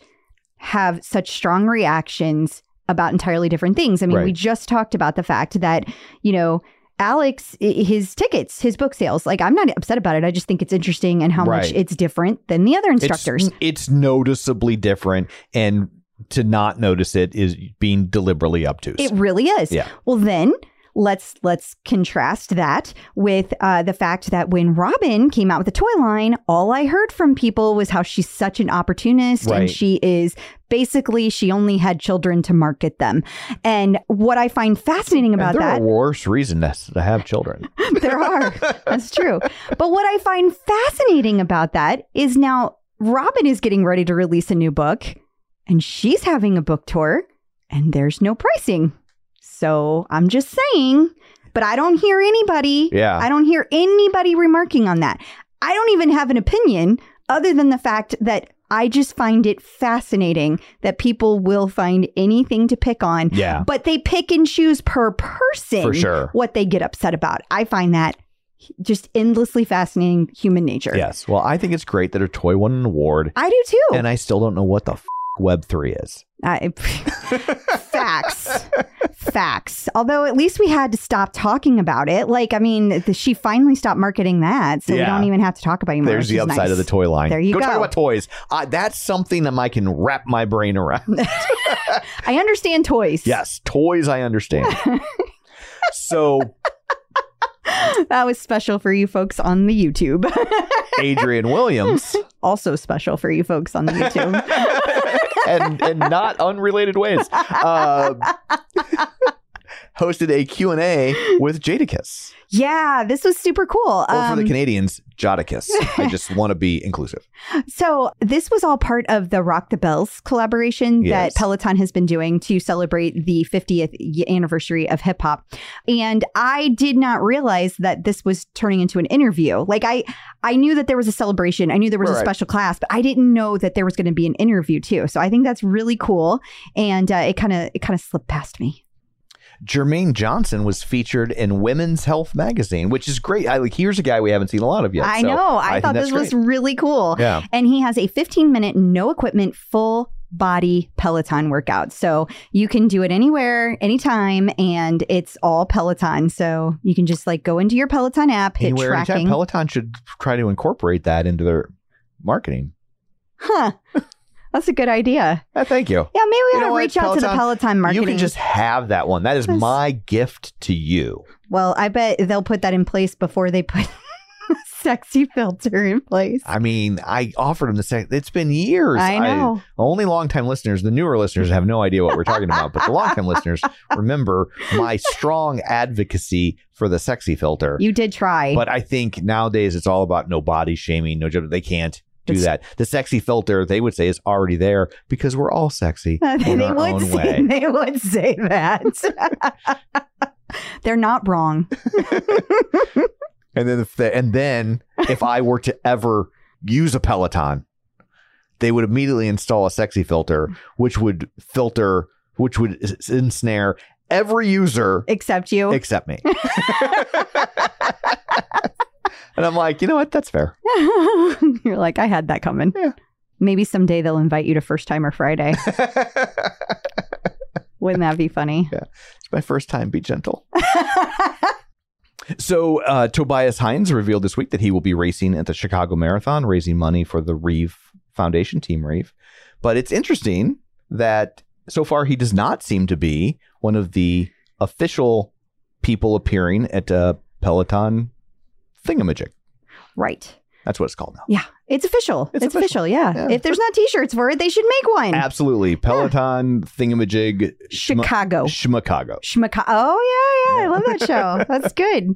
Speaker 2: have such strong reactions about entirely different things. I mean, we just talked about the fact that, you know, Alex, his tickets, his book sales, like I'm not upset about it. I just think it's interesting and how much it's different than the other
Speaker 3: It's-
Speaker 2: instructors.
Speaker 3: It's, noticeably different, and to not notice it is being deliberately obtuse.
Speaker 2: It really is.
Speaker 3: Yeah.
Speaker 2: Well, then let's let's contrast that with uh, the fact that when Robin came out with the toy line, all I heard from people was how she's such an opportunist and she is basically she only had children to market them. And what I find fascinating about
Speaker 3: there
Speaker 2: that
Speaker 3: are worse reasons to have children.
Speaker 2: there are. That's true. But what I find fascinating about that is now Robin is getting ready to release a new book and she's having a book tour and there's no pricing. So I'm just saying, but I don't hear anybody.
Speaker 3: Yeah.
Speaker 2: I don't hear anybody remarking on that. I don't even have an opinion other than the fact that I just find it fascinating that people will find anything to pick on
Speaker 3: Yeah.
Speaker 2: but they pick and choose per person
Speaker 3: For sure.
Speaker 2: what they get upset about. I find that just endlessly fascinating human nature.
Speaker 3: Yes. Well, I think it's great that her toy won an award,
Speaker 2: I do too.
Speaker 3: and I still don't know what the f- Web three is.
Speaker 2: I, facts. Facts. Although at least we had to stop talking about it. Like, I mean, the, she finally stopped marketing that, so we don't even have to talk about it anymore.
Speaker 3: There's the upside
Speaker 2: nice.
Speaker 3: of the toy line.
Speaker 2: There you
Speaker 3: talk
Speaker 2: go.
Speaker 3: Talk about toys. Uh, that's something that I can wrap my brain around.
Speaker 2: I understand toys.
Speaker 3: yes, toys. I understand. so
Speaker 2: That was special for you folks on the YouTube.
Speaker 3: Adrian Williams,
Speaker 2: also special for you folks on the YouTube.
Speaker 3: And and not unrelated ways, uh, hosted a Q and A with Jadakiss,
Speaker 2: yeah, this was super cool.
Speaker 3: or for the
Speaker 2: Um,
Speaker 3: Canadians, Jadakiss. I just want to be inclusive.
Speaker 2: So this was all part of the Rock the Bells collaboration
Speaker 3: Yes.
Speaker 2: that Peloton has been doing to celebrate the 50th anniversary of hip hop. And I did not realize that this was turning into an interview. Like I I knew that there was a celebration. I knew there was a special class, but I didn't know that there was going to be an interview too. So I think that's really cool and uh, it kind of it kind of slipped past me.
Speaker 3: Jermaine Johnson was featured in Women's Health magazine, which is great. I like here's a guy we haven't seen a lot of yet.
Speaker 2: I
Speaker 3: so
Speaker 2: know. I,
Speaker 3: think
Speaker 2: thought this was really cool.
Speaker 3: Yeah.
Speaker 2: And he has a 15 minute, no equipment, full body Peloton workout. So you can do it anywhere, anytime, and it's all Peloton. So you can just like go into your Peloton app, hit
Speaker 3: Anywhere, anytime. Peloton should try to incorporate that into their marketing.
Speaker 2: huh. That's a good idea.
Speaker 3: Thank you.
Speaker 2: Yeah, maybe we
Speaker 3: You know what,
Speaker 2: reach out to the Peloton marketing.
Speaker 3: You can just have that one. That is
Speaker 2: Yes.
Speaker 3: my gift to you.
Speaker 2: well, I bet they'll put that in place before they put sexy filter in place.
Speaker 3: I mean, I offered him the sec. It's been years.
Speaker 2: I know.
Speaker 3: only longtime listeners, the newer listeners, have no idea what we're talking about. But the longtime listeners remember my strong advocacy for the sexy filter.
Speaker 2: you did try.
Speaker 3: But I think nowadays it's all about no body shaming, no. They can't do
Speaker 2: It's-
Speaker 3: that. The sexy filter, they would say, is already there because we're all sexy
Speaker 2: they
Speaker 3: in our
Speaker 2: would
Speaker 3: own
Speaker 2: say,
Speaker 3: way.
Speaker 2: they would say that. They're not wrong.
Speaker 3: And then, if the, and then if I were to ever use a Peloton, they would immediately install a sexy filter, which would filter, which would ensnare every user
Speaker 2: Except you.
Speaker 3: except me. And I'm like, you know what? That's fair.
Speaker 2: You're like, I had that coming.
Speaker 3: Yeah.
Speaker 2: Maybe someday they'll invite you to First Timer Friday. Wouldn't that be funny? Yeah.
Speaker 3: It's my first time. Be gentle. So uh, Tobias Heinze revealed this week that he will be racing at the Chicago Marathon, raising money for the Reeve Foundation, Team Reeve. But it's interesting that so far he does not seem to be one of the official people appearing at uh, Peloton Thingamajig.
Speaker 2: Right.
Speaker 3: That's what it's called now.
Speaker 2: Yeah. It's official.
Speaker 3: It's
Speaker 2: It's, official. Yeah.
Speaker 3: Yeah.
Speaker 2: If there's not t shirts for it, they should make one.
Speaker 3: Absolutely. Peloton Thingamajig Shma-
Speaker 2: Chicago.
Speaker 3: Schmacago.
Speaker 2: Schmaca- oh, yeah, yeah. I love that show. That's good.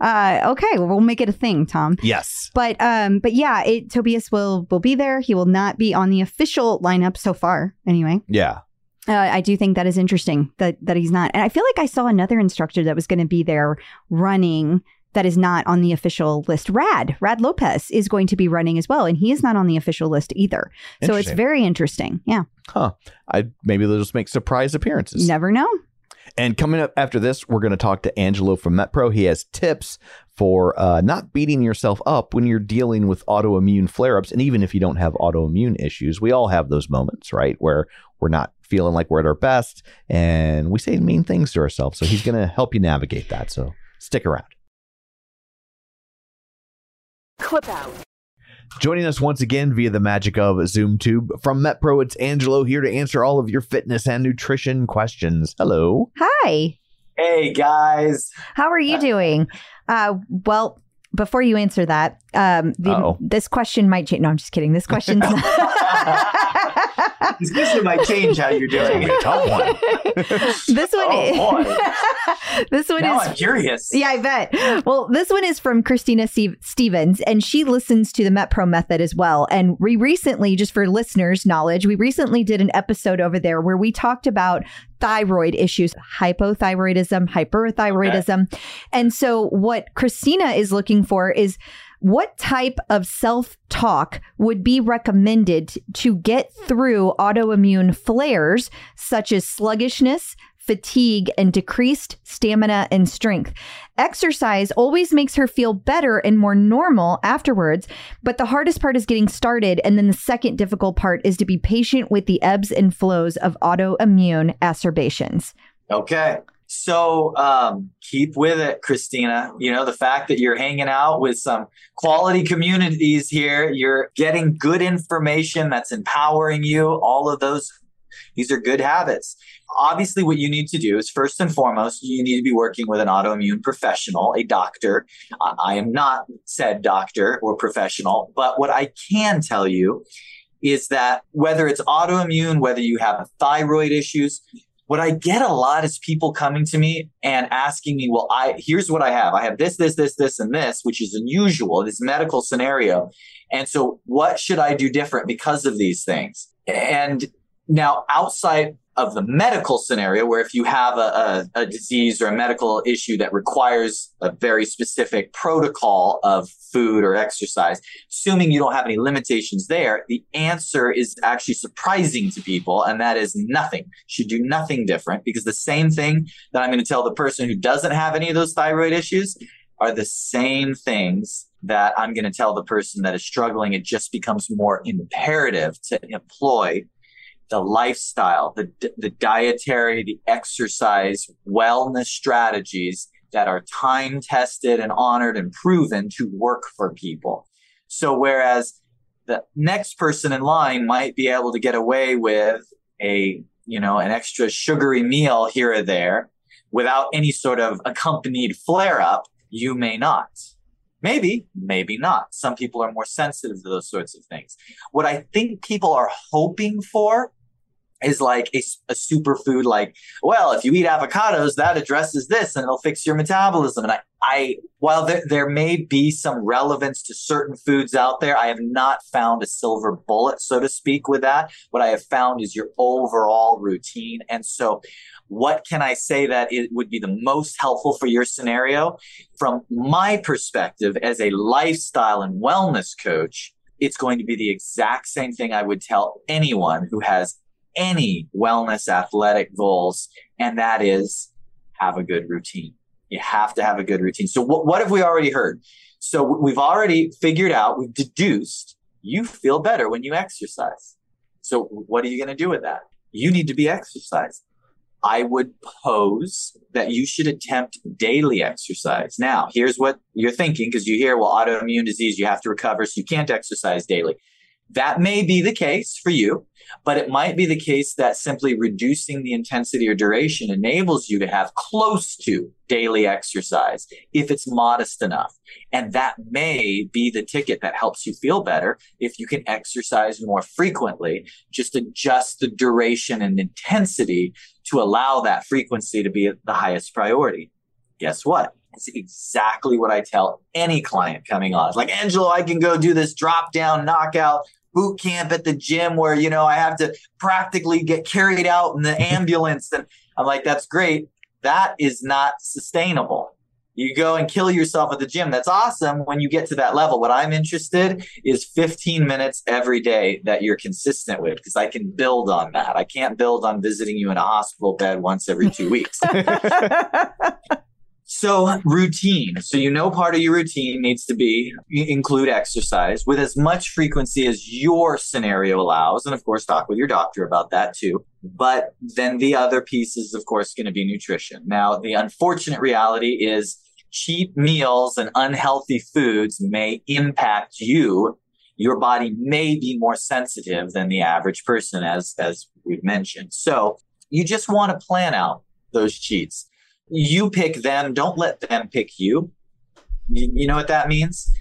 Speaker 2: Uh, okay. Well, we'll make it a thing, Tom.
Speaker 3: Yes.
Speaker 2: But um, but yeah, it, Tobias will will be there. He will not be on the official lineup so far. Anyway,
Speaker 3: Yeah.
Speaker 2: uh, I do think that is interesting that that he's not. And I feel like I saw another instructor that was going to be there running that is not on the official list. Rad Rad Lopez is going to be running as well, and he is not on the official list either. So it's very interesting. Yeah,
Speaker 3: Huh. I maybe they'll just make surprise appearances.
Speaker 2: never know.
Speaker 3: And coming up after this, we're going to talk to Angelo from MetPro. He has tips for uh, not beating yourself up when you're dealing with autoimmune flare ups. And even if you don't have autoimmune issues, we all have those moments, right? Where we're not feeling like we're at our best and we say mean things to ourselves. So he's going to help you navigate that. So stick around.
Speaker 4: Clip out.
Speaker 3: Joining us once again via the magic of ZoomTube from MetPro, it's Angelo here to answer all of your fitness and nutrition questions. Hello.
Speaker 2: Hi.
Speaker 5: Hey guys.
Speaker 2: How are you doing? Uh, well, before you answer that, um, the, this question might change. No, I'm just kidding. This question's
Speaker 5: This question might change how you're doing
Speaker 3: A
Speaker 5: it.
Speaker 3: tough one.
Speaker 2: this one.
Speaker 5: Oh,
Speaker 2: is, this one
Speaker 5: Now
Speaker 2: is
Speaker 5: I'm curious.
Speaker 2: Yeah, I bet. Well, this one is from Christina Steve- Stevens, and she listens to the MetPro method as well. And we recently, just for listeners' knowledge, we recently did an episode over there where we talked about thyroid issues, hypothyroidism, hyperthyroidism. And so, what Christina is looking for is what type of self talk would be recommended to get through autoimmune flares such as sluggishness, fatigue, and decreased stamina and strength. Exercise always makes her feel better and more normal afterwards, but the hardest part is getting started. And then the second difficult part is to be patient with the ebbs and flows of autoimmune acerbations.
Speaker 5: Okay. So um, keep with it, Christina. You know, the fact that you're hanging out with some quality communities here, you're getting good information that's empowering you, all of those. These are good habits. Obviously, what you need to do is first and foremost, you need to be working with an autoimmune professional, a doctor. I am not said doctor or professional, but what I can tell you is that whether it's autoimmune, whether you have thyroid issues, what I get a lot is people coming to me and asking me, well, I here's what I have. I have this, this, this, this, and this, which is unusual, this medical scenario. And so what should I do different because of these things? And now outside of the medical scenario, where if you have a, a, a disease or a medical issue that requires a very specific protocol of food or exercise, assuming you don't have any limitations there, the answer is actually surprising to people, and that is nothing. Should do nothing different because the same thing that I'm going to tell the person who doesn't have any of those thyroid issues are the same things that I'm going to tell the person that is struggling. It just becomes more imperative to employ the lifestyle, the, the dietary, the exercise, wellness strategies that are time tested and honored and proven to work for people. So, whereas the next person in line might be able to get away with a, you know, an extra sugary meal here or there without any sort of accompanied flare up, you may not. Maybe, maybe not. Some people are more sensitive to those sorts of things. What I think people are hoping for is like a, a superfood like well if you eat avocados that addresses this and it'll fix your metabolism. And i, I while there, there may be some relevance to certain foods out there i have not found a silver bullet so to speak with that. What i have found is your overall routine. And so what can i say that it would be the most helpful for your scenario? From my perspective as a lifestyle and wellness coach it's going to be the exact same thing i would tell anyone who has any wellness athletic goals, and that is have a good routine. You have to have a good routine. So, what, what have we already heard? So, we've already figured out, we've deduced you feel better when you exercise. So, what are you going to do with that? You need to be exercised. I would pose that you should attempt daily exercise. Now, here's what you're thinking because you hear, well, autoimmune disease, you have to recover, so you can't exercise daily. That may be the case for you, but it might be the case that simply reducing the intensity or duration enables you to have close to daily exercise if it's modest enough. And that may be the ticket that helps you feel better if you can exercise more frequently, just adjust the duration and intensity to allow that frequency to be the highest priority. Guess what? It's exactly what I tell any client coming on. It's like, Angelo, I can go do this drop down knockout boot camp at the gym where, you know, I have to practically get carried out in the ambulance. And I'm like, that's great. That is not sustainable. You go and kill yourself at the gym. That's awesome when you get to that level. What I'm interested is 15 minutes every day that you're consistent with because I can build on that. I can't build on visiting you in a hospital bed once every two weeks. So routine. So you know part of your routine needs to be include exercise with as much frequency as your scenario allows. And of course, talk with your doctor about that too. But then the other piece is, of course, going to be nutrition. Now, the unfortunate reality is cheap meals and unhealthy foods may impact you your body may be more sensitive than the average person, as as we've mentioned. So you just want to plan out those cheats. You pick them. Don't let them pick you. You, know what that means?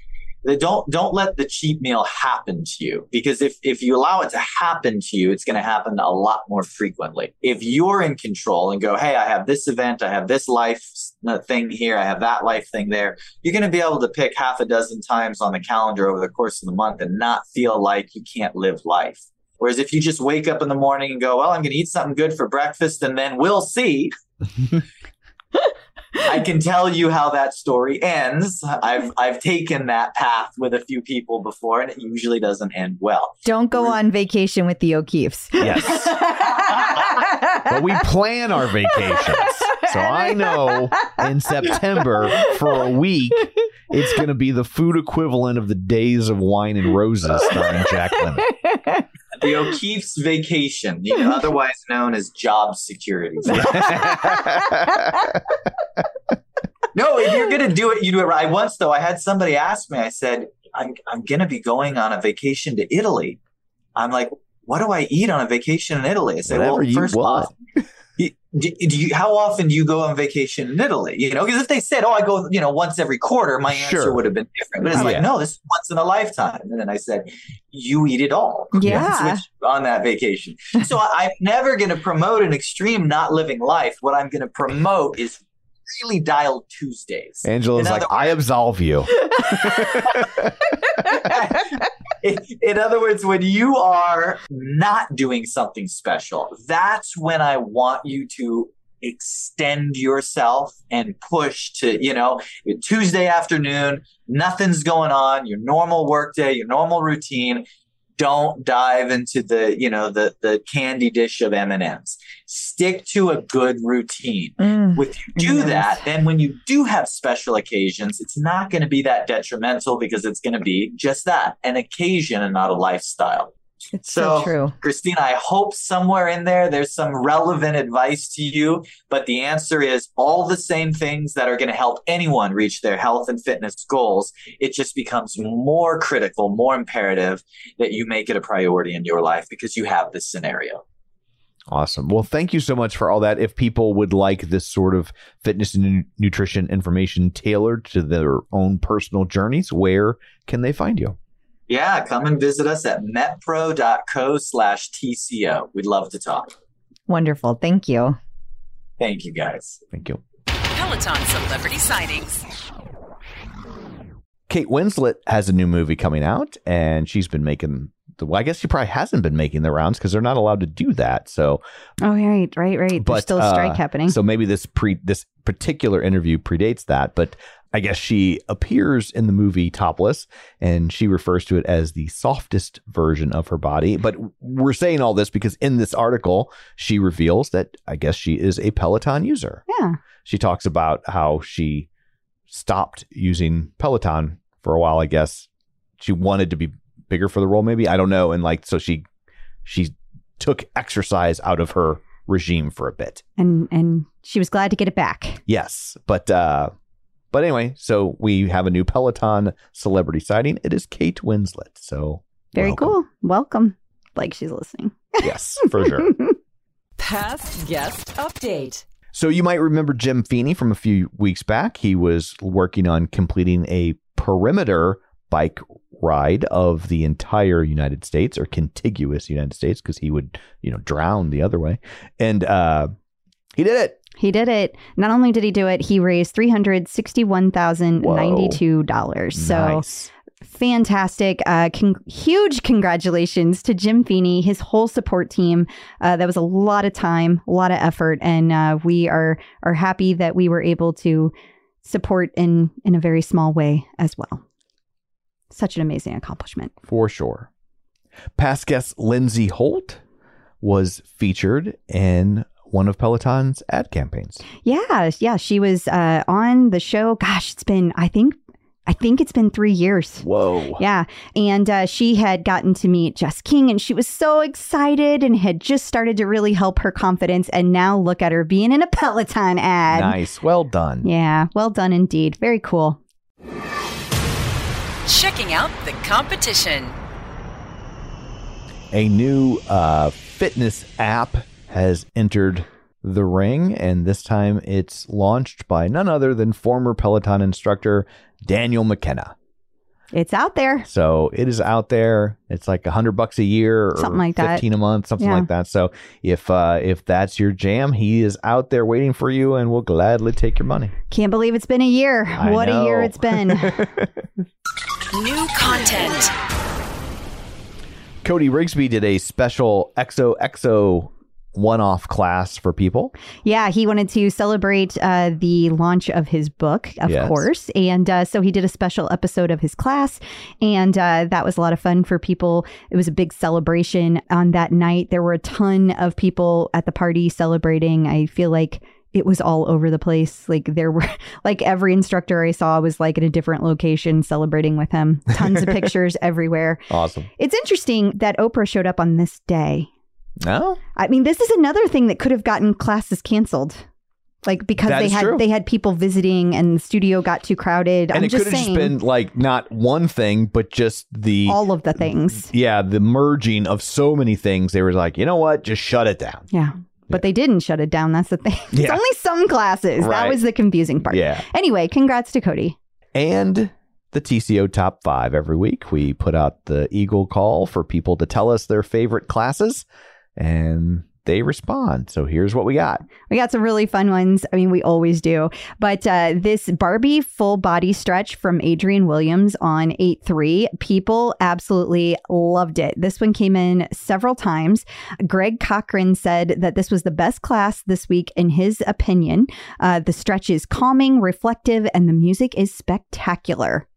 Speaker 5: Don't don't let the cheat meal happen to you because if if you allow it to happen to you, it's going to happen a lot more frequently. If you're in control and go, hey, I have this event, I have this life uh, thing here, I have that life thing there, you're going to be able to pick half a dozen times on the calendar over the course of the month and not feel like you can't live life. Whereas if you just wake up in the morning and go, well, I'm going to eat something good for breakfast and then we'll see. I can tell you how that story ends. I've I've taken that path with a few people before, and it usually doesn't end well.
Speaker 2: Don't go on vacation with the O'Keefes.
Speaker 3: Yes. but we plan our vacations. So I know in September for a week, it's going to be the food equivalent of the days of wine and roses starring Jack Lemmon.
Speaker 5: The O'Keefe's vacation, you know, otherwise known as job security. no, if you're gonna do it, you do it right. Once though, I had somebody ask me. I said, "I'm I'm gonna be going on a vacation to Italy." I'm like, "What do I eat on a vacation in Italy?" I said,
Speaker 3: Whatever
Speaker 5: "Well, first
Speaker 3: want."
Speaker 5: off." You- Do, do you, how often do you go on vacation in Italy? You know, because if they said, "Oh, I go," you know, once every quarter, my answer
Speaker 3: Sure.
Speaker 5: would have been different. But it's
Speaker 3: Oh,
Speaker 5: like, no, this is once in a lifetime. And then I said, "You eat it all."
Speaker 2: Yeah.
Speaker 5: On that vacation. So I- I'm never going to promote an extreme not living life. What I'm going to promote is really dialed Tuesdays. Angelo's
Speaker 3: like,
Speaker 5: other
Speaker 3: I absolve you.
Speaker 5: in, in other words, when you are not doing something special, that's when I want you to extend yourself and push to, you know, Tuesday afternoon, nothing's going on, your normal workday, your normal routine. Don't dive into the, you know, the the candy dish of M&Ms. Stick to a good routine.
Speaker 2: Mm.
Speaker 5: If you do that, then when you do have special occasions, it's not going to be that detrimental because it's going to be just that an occasion and not a lifestyle.
Speaker 2: It's so,
Speaker 5: So-
Speaker 2: true.
Speaker 5: Christina, I hope somewhere in there there's some relevant advice to you, but the answer is all the same things that are going to help anyone reach their health and fitness goals. It just becomes more critical, more imperative that you make it a priority in your life because you have this scenario.
Speaker 3: Awesome. Well, thank you so much for all that. If people would like this sort of fitness and nutrition information tailored to their own personal journeys, where can they find you?
Speaker 5: Yeah, come and visit us at metpro.co slash TCO. We'd love to talk.
Speaker 2: Wonderful. Thank you.
Speaker 5: Thank you guys.
Speaker 3: Thank you.
Speaker 4: Peloton celebrity sightings.
Speaker 3: Kate Winslet has a new movie coming out, and she's been making. The, well, I guess she probably hasn't been making the rounds because they're not allowed to do that. So,
Speaker 2: Oh, right, right, right.
Speaker 3: but
Speaker 2: There's still a strike
Speaker 3: uh,
Speaker 2: happening.
Speaker 3: So maybe this pre this particular interview predates that, but I guess she appears in the movie topless, and she refers to it as the softest version of her body. But we're saying all this because in this article, she reveals that I guess she is a Peloton user.
Speaker 2: yeah.
Speaker 3: She talks about how she stopped using Peloton for a while. I guess she wanted to be bigger for the role, maybe I don't know, and like so she she took exercise out of her regime for a bit.
Speaker 2: And and she was glad to get it back.
Speaker 3: Yes, but uh but anyway, so we have a new Peloton celebrity sighting. It is Kate Winslet. So
Speaker 2: Very
Speaker 3: welcome.
Speaker 2: cool. Welcome. Like she's listening.
Speaker 3: Yes, for sure.
Speaker 4: Past guest update.
Speaker 3: So you might remember Jim Feeney from a few weeks back. He was working on completing a perimeter bike ride of the entire United States or contiguous United States because he would, you know, drown the other way. And uh he did it.
Speaker 2: He did it. Not only did he do it, he raised three hundred sixty-one thousand ninety-two dollars. So
Speaker 3: nice.
Speaker 2: fantastic! Uh, con- huge congratulations to Jim Feeney, his whole support team. Uh, that was a lot of time, a lot of effort, and uh, we are are happy that we were able to support in in a very small way as well. Such an amazing accomplishment.
Speaker 3: for sure. Past guest Lindsey Holt was featured in one of Peloton's ad campaigns.
Speaker 2: Yeah, yeah, she was uh, on the show. Gosh, it's been I think I think it's been three years.
Speaker 3: Whoa.
Speaker 2: Yeah. And uh, she had gotten to meet Jess King and she was so excited and had just started to really help her confidence. And now look at her being in a Peloton ad.
Speaker 3: Nice. Well done.
Speaker 2: Yeah. Well done indeed. Very cool.
Speaker 4: Checking out the competition.
Speaker 3: a new uh, fitness app has entered the ring, and this time it's launched by none other than former Peloton instructor Daniel McKenna.
Speaker 2: It's out there.
Speaker 3: So it is out there. It's like a hundred bucks a year, or
Speaker 2: Something like that.
Speaker 3: fifteen a month, something
Speaker 2: Yeah.
Speaker 3: like that. So if uh, if that's your jam, he is out there waiting for you, and will gladly take your money.
Speaker 2: Can't believe it's been a year.
Speaker 3: I
Speaker 2: what a year it's been.
Speaker 4: New content.
Speaker 3: Cody Rigsby did a special XOXO one-off class for people.
Speaker 2: Yeah, he wanted to celebrate uh, the launch of his book, of
Speaker 3: Yes.
Speaker 2: course. And uh, so he did a special episode of his class. And uh, that was a lot of fun for people. It was a big celebration on that night. There were a ton of people at the party celebrating. I feel like it was all over the place. Like there were, like every instructor I saw was like in a different location celebrating with him. Tons of pictures everywhere.
Speaker 3: Awesome.
Speaker 2: It's interesting that Oprah showed up on this day.
Speaker 3: No,
Speaker 2: I mean, this is another thing that could have gotten classes canceled. Like because
Speaker 3: That
Speaker 2: they had
Speaker 3: true.
Speaker 2: they had people visiting and the studio got too crowded.
Speaker 3: and
Speaker 2: I'm
Speaker 3: it could have just been like not one thing, but just the
Speaker 2: all of the things.
Speaker 3: yeah the merging of so many things. They were like, you know what, just shut it down.
Speaker 2: Yeah. But they didn't shut it down. That's the thing. It's
Speaker 3: Yeah.
Speaker 2: only some classes. That was the confusing part.
Speaker 3: Yeah.
Speaker 2: Anyway, congrats to Cody.
Speaker 3: and the TCO top five. Every week, we put out the Eagle call for people to tell us their favorite classes, and they respond. So here's what we got.
Speaker 2: We got some really fun ones. I mean, we always do. But uh, this Barbie full body stretch from Adrian Williams on 8 3, people absolutely loved it. This one came in several times. Greg Cochran said that this was the best class this week, in his opinion. Uh, the stretch is calming, reflective, and the music is spectacular.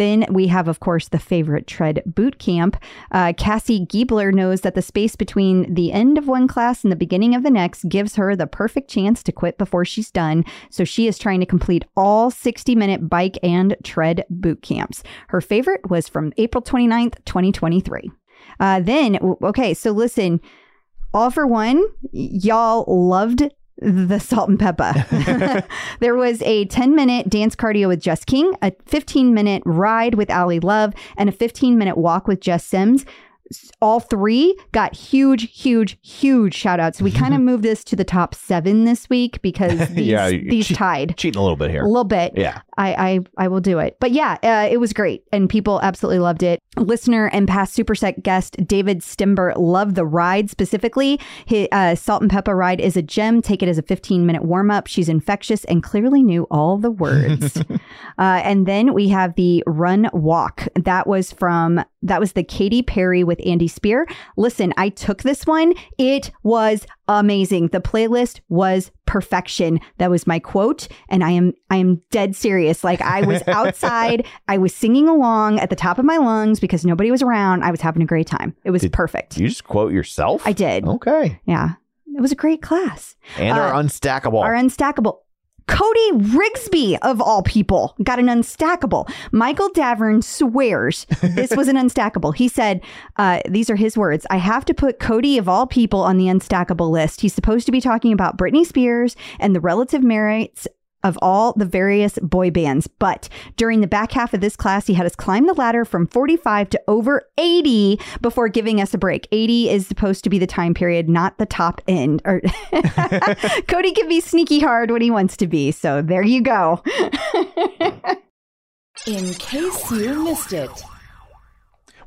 Speaker 2: Then we have, of course, the favorite tread boot camp. Uh, Cassie Giebler knows that the space between the end of one class and the beginning of the next gives her the perfect chance to quit before she's done. So she is trying to complete all 60 minute bike and tread boot camps. Her favorite was from April 29th, 2023. Uh, then, okay, so listen, all for one, y'all loved the salt and pepper. there was a 10 minute dance cardio with Jess King, a 15 minute ride with Ally Love, and a 15 minute walk with Jess Sims. All three got huge, huge, huge shout outs. We kind of moved this to the top seven this week because these,
Speaker 3: Yeah,
Speaker 2: these
Speaker 3: cheat-
Speaker 2: tied
Speaker 3: Cheating a little bit here.
Speaker 2: a little bit.
Speaker 3: Yeah.
Speaker 2: I, I I will do it. But yeah, uh, it was great, and people absolutely loved it. Listener and past Supersec guest David Stimber loved the ride specifically. His uh, salt and pepper ride is a gem. Take it as a 15 minute warm up. She's infectious and clearly knew all the words. uh, and then we have the run walk. That was from that was the Katy Perry with Andy Speer. Listen, I took this one. It was amazing. The playlist was perfection. That was my quote, and I am I am dead serious. Like I was outside, I was singing along at the top of my lungs because nobody was around. I was having a great time. It was
Speaker 3: Did-
Speaker 2: perfect.
Speaker 3: You just quote yourself?
Speaker 2: I did.
Speaker 3: Okay.
Speaker 2: Yeah. It was a great class.
Speaker 3: And
Speaker 2: Uh,
Speaker 3: are unstackable.
Speaker 2: Our unstackable. Cody Rigsby, of all people, got an unstackable. Michael Davern swears this was an unstackable. He said, uh, These are his words. I have to put Cody, of all people, on the unstackable list. He's supposed to be talking about Britney Spears and the relative merits of all the various boy bands. But during the back half of this class, he had us climb the ladder from 45 to over 80 before giving us a break. 80 is supposed to be the time period, not the top end. Or Cody can be sneaky hard when he wants to be. So there you go.
Speaker 4: In case you missed it.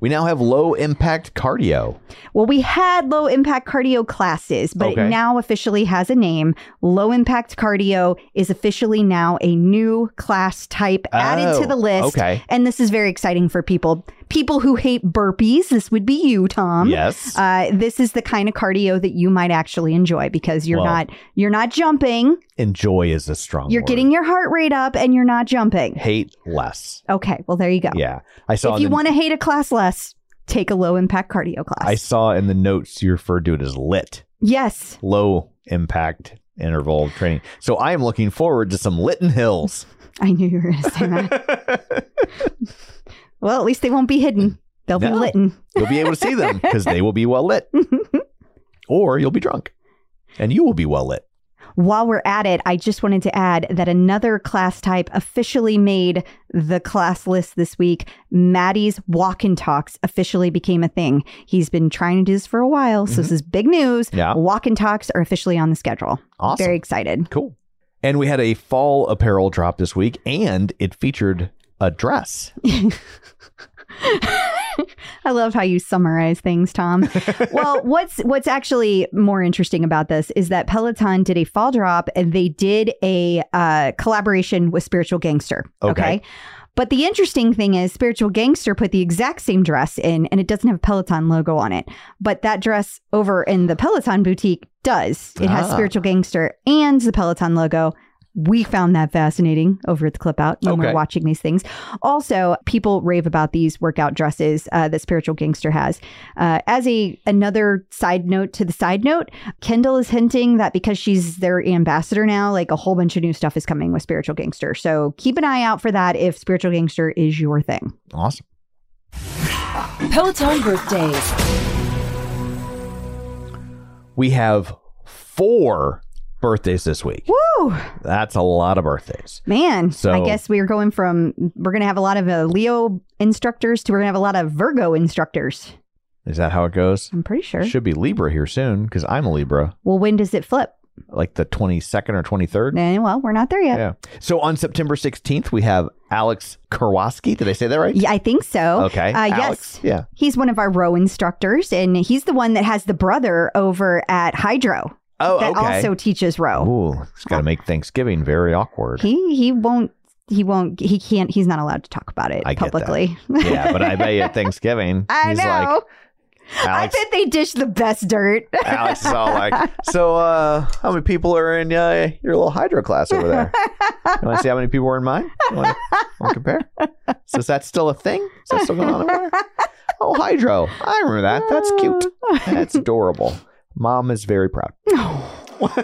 Speaker 3: We now have low impact cardio.
Speaker 2: Well, we had low impact cardio classes, but
Speaker 3: Okay.
Speaker 2: it now officially has a name. Low impact cardio is officially now a new class type added to
Speaker 3: Oh,
Speaker 2: the list.
Speaker 3: okay.
Speaker 2: And this is very exciting for people. People who hate burpees, this would be you, Tom.
Speaker 3: Yes.
Speaker 2: Uh, this is the kind of cardio that you might actually enjoy because you're
Speaker 3: Well,
Speaker 2: not you're not jumping.
Speaker 3: Enjoy is a strong
Speaker 2: You're
Speaker 3: word.
Speaker 2: getting your heart rate up and you're not jumping.
Speaker 3: hate less.
Speaker 2: Okay, well there you go.
Speaker 3: Yeah. I saw
Speaker 2: if you
Speaker 3: the-
Speaker 2: want to hate a class less, take a low impact cardio class.
Speaker 3: I saw in the notes you referred to it as lit.
Speaker 2: yes.
Speaker 3: Low impact interval training. So I am looking forward to some Lytton Hills.
Speaker 2: I knew you were going to say that. well, at least they won't be hidden. They'll be lit.
Speaker 3: You'll be able to see them because they will be well lit. or you'll be drunk. And you will be well lit.
Speaker 2: while we're at it, I just wanted to add that another class type officially made the class list this week. Matty's walk and talks officially became a thing. He's been trying to do this for a while, so this mm-hmm. is big news.
Speaker 3: Yeah.
Speaker 2: Walk and talks are officially on the schedule.
Speaker 3: Awesome.
Speaker 2: Very excited.
Speaker 3: Cool. And we had a fall apparel drop this week, and it featured a dress.
Speaker 2: I love how you summarize things, Tom. well, what's what's actually more interesting about this is that Peloton did a fall drop and they did a uh, collaboration with Spiritual Gangster.
Speaker 3: Okay.
Speaker 2: But the interesting thing is, Spiritual Gangster put the exact same dress in, and it doesn't have a Peloton logo on it. But that dress over in the Peloton boutique does. It has
Speaker 3: Ah.
Speaker 2: Spiritual Gangster and the Peloton logo. We found that fascinating over at the Clip Out when
Speaker 3: Okay.
Speaker 2: we're watching these things. Also, people rave about these workout dresses uh, that Spiritual Gangster has. Uh, as a another side note to the side note, Kendall is hinting that because she's their ambassador now, like a whole bunch of new stuff is coming with Spiritual Gangster. So keep an eye out for that if Spiritual Gangster is your thing.
Speaker 3: Awesome.
Speaker 4: Peloton birthdays.
Speaker 3: We have four birthdays this week.
Speaker 2: Woo!
Speaker 3: That's a lot of birthdays.
Speaker 2: Man,
Speaker 3: So-
Speaker 2: I guess we're going from we're going to have a lot of uh, Leo instructors to we're going to have a lot of Virgo instructors.
Speaker 3: Is that how it goes?
Speaker 2: I'm pretty sure.
Speaker 3: Should be Libra here soon because I'm a Libra,
Speaker 2: Well, when does it flip?
Speaker 3: like the 22nd or 23rd.
Speaker 2: Eh, well, we're not there yet.
Speaker 3: Yeah. So on September 16th, we have Alex Karwoski. Did I say that right?
Speaker 2: Yeah, I think so.
Speaker 3: Okay.
Speaker 2: Uh,
Speaker 3: Alex.
Speaker 2: yes.
Speaker 3: Yeah.
Speaker 2: He's one of our row instructors, and he's the one that has the brother over at Hydrow
Speaker 3: Oh,
Speaker 2: that
Speaker 3: okay.
Speaker 2: also teaches row.
Speaker 3: Ooh, it's got to make Thanksgiving very awkward.
Speaker 2: He he won't he won't he can't he's not allowed to talk about it
Speaker 3: I
Speaker 2: publicly.
Speaker 3: yeah, but I bet you at Thanksgiving,
Speaker 2: I
Speaker 3: he's
Speaker 2: know.
Speaker 3: like,
Speaker 2: I bet they dish the best dirt.
Speaker 3: Alex is all like, so uh, how many people are in uh, your little Hydrow class over there? You want to see how many people were in mine? You want to compare? So is that still a thing? Is that still going on over there? Oh, Hydrow. I remember that. That's cute. That's adorable. Mom is very proud.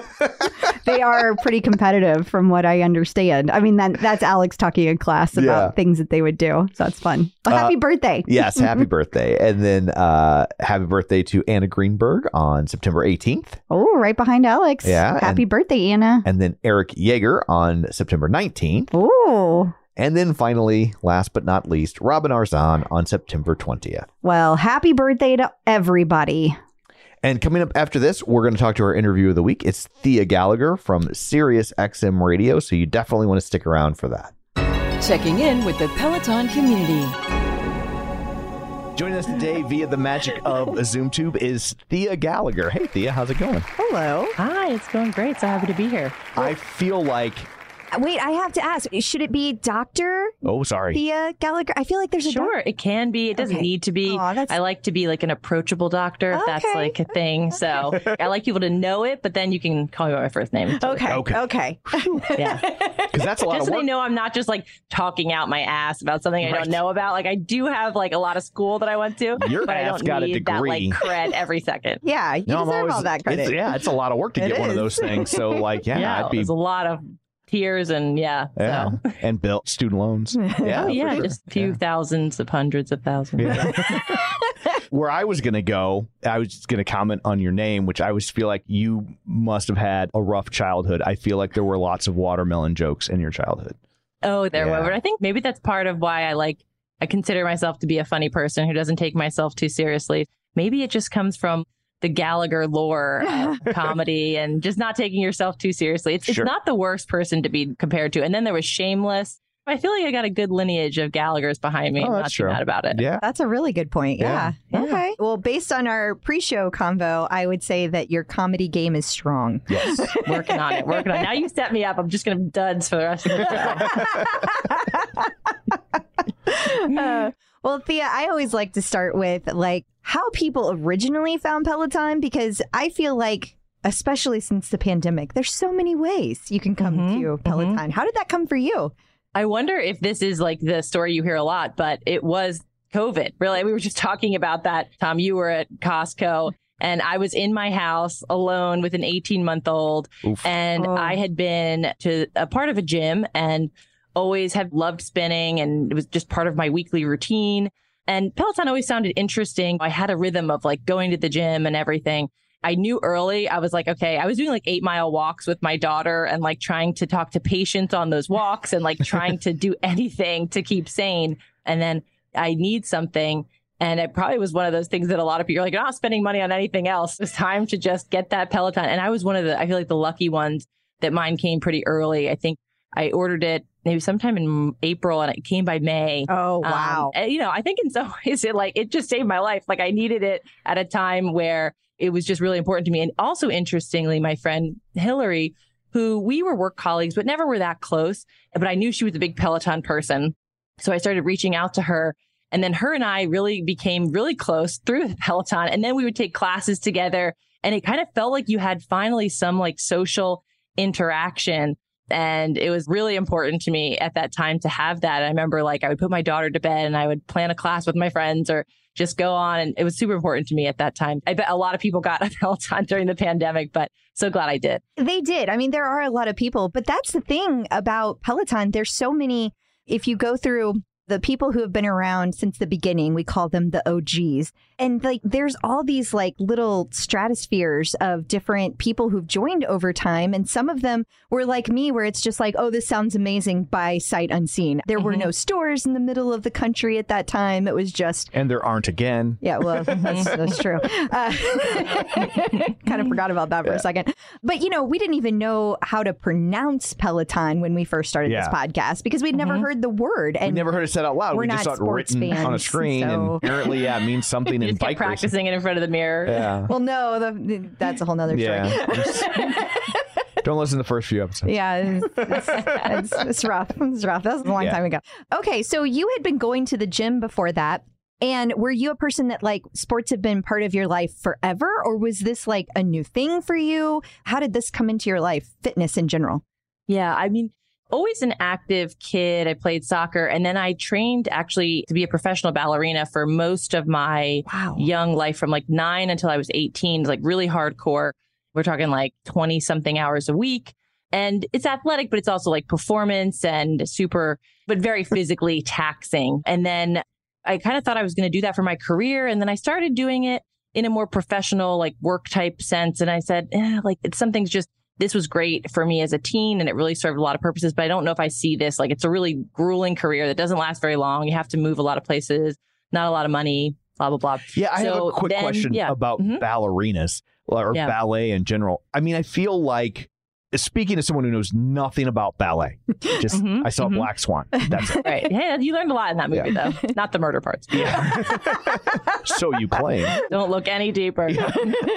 Speaker 2: they are pretty competitive from what I understand. I mean that that's Alex talking in class about
Speaker 3: Yeah.
Speaker 2: things that they would do. So that's fun.
Speaker 3: Uh,
Speaker 2: happy birthday.
Speaker 3: Yes, happy birthday. And then uh, happy birthday to Anna Greenberg on September 18th.
Speaker 2: Oh, right behind Alex.
Speaker 3: Yeah,
Speaker 2: Happy
Speaker 3: and-
Speaker 2: birthday, Anna.
Speaker 3: And then Erik Jager on September 19th.
Speaker 2: Oh.
Speaker 3: And then finally, last but not least, Robin Arzon on September 20th.
Speaker 2: Well, happy birthday to everybody.
Speaker 3: And coming up after this, we're going to talk to our interview of the week. It's Thea Gallagher from Sirius XM Radio. So you definitely want to stick around for that.
Speaker 4: Checking in with the Peloton community.
Speaker 3: Joining us today via the magic of ZoomTube is Thea Gallagher. Hey, Thea, how's it going?
Speaker 6: Hello. Hi, it's going great. So happy to be here.
Speaker 3: I feel like,
Speaker 2: Wait, I have to ask. Should it be Dr.
Speaker 3: oh, sorry.
Speaker 2: Thea Gallagher? I feel like there's a doc-
Speaker 6: Sure, it can be. It doesn't
Speaker 2: Okay.
Speaker 6: need to be.
Speaker 2: Aw,
Speaker 6: I like to be like an approachable doctor if that's like a thing. So I like people to know it, but then you can call me by my first name.
Speaker 2: Okay.
Speaker 3: Okay.
Speaker 2: Okay.
Speaker 6: Yeah.
Speaker 3: Because that's a lot
Speaker 6: Just
Speaker 3: of
Speaker 6: so they know I'm not just like talking out my ass about something I
Speaker 3: Right.
Speaker 6: don't know about. Like I do have like a lot of school that I went to,
Speaker 3: Your
Speaker 6: but I
Speaker 3: ass
Speaker 6: don't
Speaker 3: got a
Speaker 6: need that like
Speaker 3: degree.
Speaker 6: cred every second.
Speaker 2: Yeah, you
Speaker 3: No,
Speaker 2: deserve
Speaker 3: always-
Speaker 2: all that credit.
Speaker 3: It's, yeah, it's a lot of work to
Speaker 2: It
Speaker 3: get one of those things. So, like, yeah, I'd be
Speaker 6: a lot of tears and yeah.
Speaker 3: Yeah.
Speaker 6: So.
Speaker 3: And built student loans. Yeah.
Speaker 6: Oh, yeah,
Speaker 3: sure.
Speaker 6: just a few
Speaker 3: Yeah.
Speaker 6: thousands of hundreds of thousands.
Speaker 3: Where I was going to go, I was just going to comment on your name, which I always feel like you must have had a rough childhood. I feel like there were lots of watermelon jokes in your childhood.
Speaker 6: Oh, there
Speaker 3: Yeah.
Speaker 6: were. But I think maybe that's part of why I like, I consider myself to be a funny person who doesn't take myself too seriously. Maybe it just comes from the Gallagher lore of comedy and just not taking yourself too seriously. It's,
Speaker 3: Sure.
Speaker 6: it's not the worst person to be compared to. And then there was Shameless. I feel like I got a good lineage of Gallagher's behind me.
Speaker 3: Oh,
Speaker 6: I'm
Speaker 3: that's
Speaker 6: not too
Speaker 3: true.
Speaker 6: mad about it.
Speaker 3: Yeah.
Speaker 7: That's a really good point.
Speaker 3: Yeah.
Speaker 7: Yeah.
Speaker 6: Yeah.
Speaker 7: Okay. Well, based on our pre-show convo, I would say that your comedy game is strong.
Speaker 3: Yes.
Speaker 6: Working on it. Working on it. Now you set me up. I'm just going to duds for the rest of the show.
Speaker 7: Uh, well, Thea, I always like to start with like how people originally found Peloton because I feel like especially since the pandemic, there's so many ways you can come
Speaker 6: Mhm,
Speaker 7: to Peloton. How did that come for you?
Speaker 6: I wonder if this is like the story you hear a lot, but it was COVID. Really, we were just talking about that. Tom, you were at Costco and I was in my house alone with an 18 month old.
Speaker 3: Oof.
Speaker 6: And
Speaker 7: Oh.
Speaker 6: I had been to a part of a gym and always have loved spinning. And it was just part of my weekly routine. And Peloton always sounded interesting. I had a rhythm of like going to the gym and everything. I knew early, I was like, okay, I was doing like eight mile walks with my daughter and like trying to talk to patients on those walks and like trying to do anything to keep sane. And then I need something. And it probably was one of those things that a lot of people are like, you're not spending money on anything else. It's time to just get that Peloton. And I was one of the, I feel like the lucky ones that mine came pretty early. I think I ordered it maybe sometime in April and it came by May.
Speaker 2: Oh
Speaker 6: Um,
Speaker 2: wow.
Speaker 6: and, you know, I think in some ways it like it just saved my life. Like I needed it at a time where it was just really important to me. And also interestingly, my friend Hillary, who we were work colleagues, but never were that close. But I knew she was a big Peloton person. So I started reaching out to her. And then her and I really became really close through Peloton. And then we would take classes together. And it kind of felt like you had finally some like social interaction. And it was really important to me at that time to have that. I remember like I would put my daughter to bed and I would plan a class with my friends or just go on. And it was super important to me at that time. I bet a lot of people got a Peloton during the pandemic, but so glad I did.
Speaker 2: They did. I mean, there are a lot of people, but that's the thing about Peloton. There's so many. If you go through the people who have been around since the beginning, we call them the OGs. And like, there's all these like little stratospheres of different people who've joined over time. And some of them were like me, where it's just like, oh, this sounds amazing by sight unseen. There were
Speaker 6: Mhm.
Speaker 2: no stores in the middle of the country at that time. It was just
Speaker 3: And there aren't again.
Speaker 2: yeah, well, that's, that's true. Uh, kind of forgot about that for a second. But, you know, we didn't even know how to pronounce Peloton when we first started this podcast because we'd never heard the word.
Speaker 3: We
Speaker 2: And
Speaker 3: never heard it said out loud.
Speaker 2: we're
Speaker 3: We just
Speaker 2: not
Speaker 3: saw it
Speaker 2: sports
Speaker 3: written on a
Speaker 2: fans,
Speaker 3: screen, and apparently, yeah, it means something in
Speaker 6: Just kept
Speaker 3: bike racing.
Speaker 6: practicing it in front of the mirror.
Speaker 3: Yeah,
Speaker 2: well, no, the, that's a whole nother story.
Speaker 3: yeah. Just- don't listen to the first few episodes.
Speaker 2: Yeah, it's, it's, it's, it's rough. It's rough. That was a long
Speaker 3: Yeah.
Speaker 2: time ago. Okay, so you had been going to the gym before that. And were you a person that like sports have been part of your life forever, or was this like a new thing for you? How did this come into your life, fitness in general?
Speaker 6: Yeah, I mean, always an active kid. I played soccer and then I trained actually to be a professional ballerina for most of my
Speaker 2: Wow.
Speaker 6: young life from like nine until I was 18, like really hardcore. We're talking like 20 something hours a week. And it's athletic, but it's also like performance and super, but very physically taxing. And then I kind of thought I was going to do that for my career. And then I started doing it in a more professional, like work type sense. And I said, eh, like it's something's just, this was great for me as a teen and it really served a lot of purposes, but I don't know if I see this. Like it's a really grueling career that doesn't last very long. You have to move a lot of places, not a lot of money, blah, blah, blah.
Speaker 3: Yeah, I have a quick
Speaker 6: then-
Speaker 3: question
Speaker 6: yeah.
Speaker 3: about
Speaker 6: Mhm.
Speaker 3: ballerinas or
Speaker 6: Yeah.
Speaker 3: ballet in general. I mean, I feel like speaking to someone who knows nothing about ballet, just
Speaker 6: Mhm,
Speaker 3: I saw
Speaker 6: mhm.
Speaker 3: Black Swan. That's it.
Speaker 6: Right. Yeah, you learned a lot in that movie, though. Not the murder parts.
Speaker 3: so you claim.
Speaker 6: Don't look any deeper.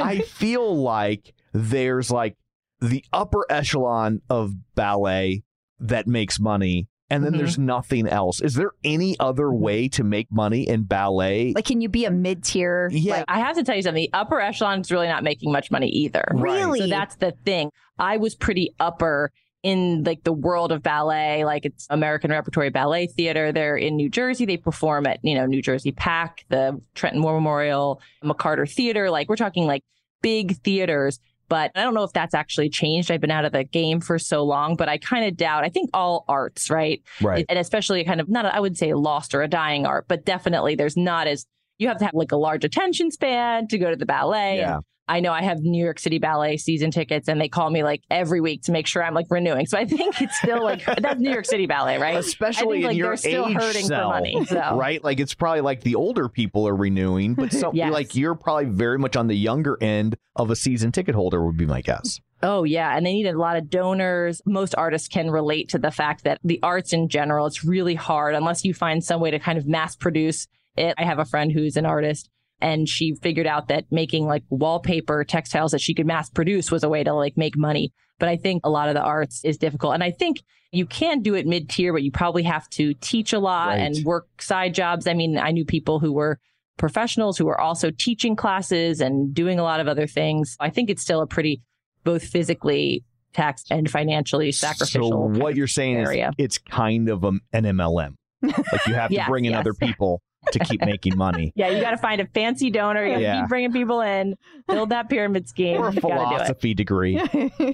Speaker 3: I feel like there's like the upper echelon of ballet that makes money, and then
Speaker 6: Mhm.
Speaker 3: there's nothing else. Is there any other way to make money in ballet?
Speaker 2: Like, can you be a mid tier?
Speaker 3: Yeah.
Speaker 2: Like,
Speaker 6: I have to tell you something. The upper echelon is really not making much money either.
Speaker 2: Really?
Speaker 6: So that's the thing. I was pretty upper in like the world of ballet. Like it's American Repertory Ballet Theater. They're in New Jersey. They perform at, you know, New Jersey PAC, the Trenton War Memorial, McCarter Theater. Like we're talking like big theaters. But I don't know if that's actually changed. I've been out of the game for so long, but I kind of doubt. I think all arts, right?
Speaker 3: right.
Speaker 6: and especially kind of not I would say lost or a dying art, but definitely there's not as you have to have like a large attention span to go to the ballet.
Speaker 3: Yeah.
Speaker 6: I know I have New York City Ballet season tickets and they call me like every week to make sure I'm like renewing. So I think it's still like that's New York City Ballet, right?
Speaker 3: Especially
Speaker 6: think,
Speaker 3: in
Speaker 6: like,
Speaker 3: your
Speaker 6: they're still
Speaker 3: age
Speaker 6: hurting
Speaker 3: cell,
Speaker 6: for money. So
Speaker 3: right? Like it's probably like the older people are renewing, but so
Speaker 6: Yes.
Speaker 3: like you're probably very much on the younger end of a season ticket holder would be my guess.
Speaker 6: Oh, yeah. And they need a lot of donors. Most artists can relate to the fact that the arts in general, it's really hard unless you find some way to kind of mass produce it. I have a friend who's an artist and she figured out that making like wallpaper textiles that she could mass produce was a way to like make money. But I think a lot of the arts is difficult. And I think you can do it mid tier, but you probably have to teach a lot
Speaker 3: Right.
Speaker 6: and work side jobs. I mean, I knew people who were professionals who were also teaching classes and doing a lot of other things. I think it's still a pretty both physically taxed and financially sacrificial.
Speaker 3: So what you're saying
Speaker 6: area.
Speaker 3: is it's kind of an MLM. Like you have to
Speaker 6: Yes,
Speaker 3: bring in
Speaker 6: yes.
Speaker 3: other people to keep making money.
Speaker 6: yeah, you got to find a fancy donor. You got to
Speaker 3: Yeah.
Speaker 6: keep bringing people in, build that pyramid scheme.
Speaker 3: Or a
Speaker 6: You do
Speaker 3: philosophy degree.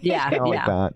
Speaker 6: Yeah,
Speaker 3: Kind of
Speaker 6: yeah.
Speaker 3: like that.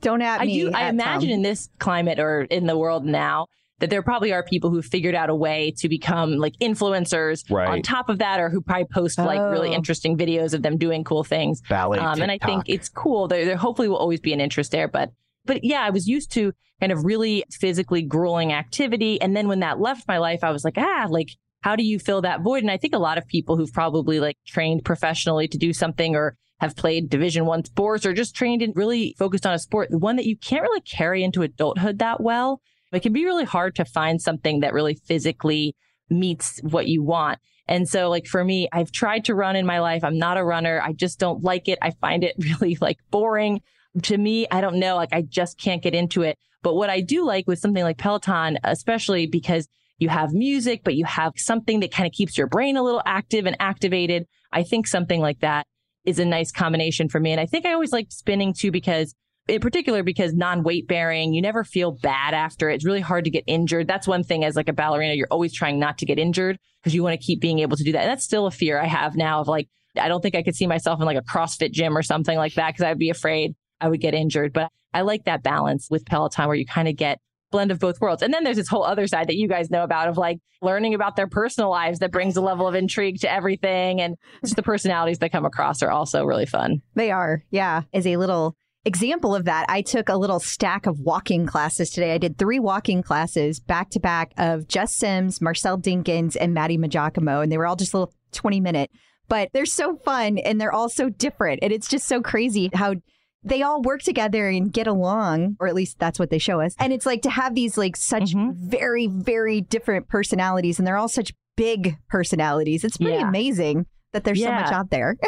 Speaker 2: Don't at
Speaker 6: I
Speaker 2: me.
Speaker 6: do. I imagine
Speaker 2: Tom.
Speaker 6: in this climate or in the world now that there probably are people who figured out a way to become like influencers
Speaker 3: Right.
Speaker 6: on top of that, or who probably post like really
Speaker 2: Oh.
Speaker 6: interesting videos of them doing cool things.
Speaker 3: Ballet.
Speaker 6: Um, and I think it's cool. There, there hopefully will always be an interest there, but but yeah, I was used to kind of really physically grueling activity, and then when that left my life, I was like, ah, like how do you fill that void? And I think a lot of people who've probably like trained professionally to do something or have played Division One sports or just trained and really focused on a sport, the one that you can't really carry into adulthood that well. It can be really hard to find something that really physically meets what you want. And so like for me, I've tried to run in my life. I'm not a runner. I just don't like it. I find it really like boring. To me, I don't know, like I just can't get into it. But what I do like with something like Peloton, especially because you have music, but you have something that kind of keeps your brain a little active and activated. I think something like that is a nice combination for me. And I think I always like spinning too because in particular because non-weight bearing, you never feel bad after. It's really hard to get injured. That's one thing as like a ballerina, you're always trying not to get injured because you want to keep being able to do that. And that's still a fear I have now of like, I don't think I could see myself in like a CrossFit gym or something like that because I'd be afraid I would get mm. injured. But I like that balance with Peloton where you kind of get blend of both worlds. And then there's this whole other side that you guys know about of like learning about their personal lives that brings a level of intrigue to everything. And just the personalities that come across are also really fun.
Speaker 2: They are, yeah. As a little example of that, I took a little stack of walking classes today. I did three walking classes back to back of Jess Sims, Marcel Dinkins, and Matty Maggiacomo, and they were all just little 20 minute. But they're so fun and they're all so different. And it's just so crazy how they all work together and get along, or at least that's what they show us. And it's like to have these like such
Speaker 6: Mhm.
Speaker 2: very, very different personalities, and they're all such big personalities. It's pretty
Speaker 6: Yeah.
Speaker 2: amazing that there's so much out there.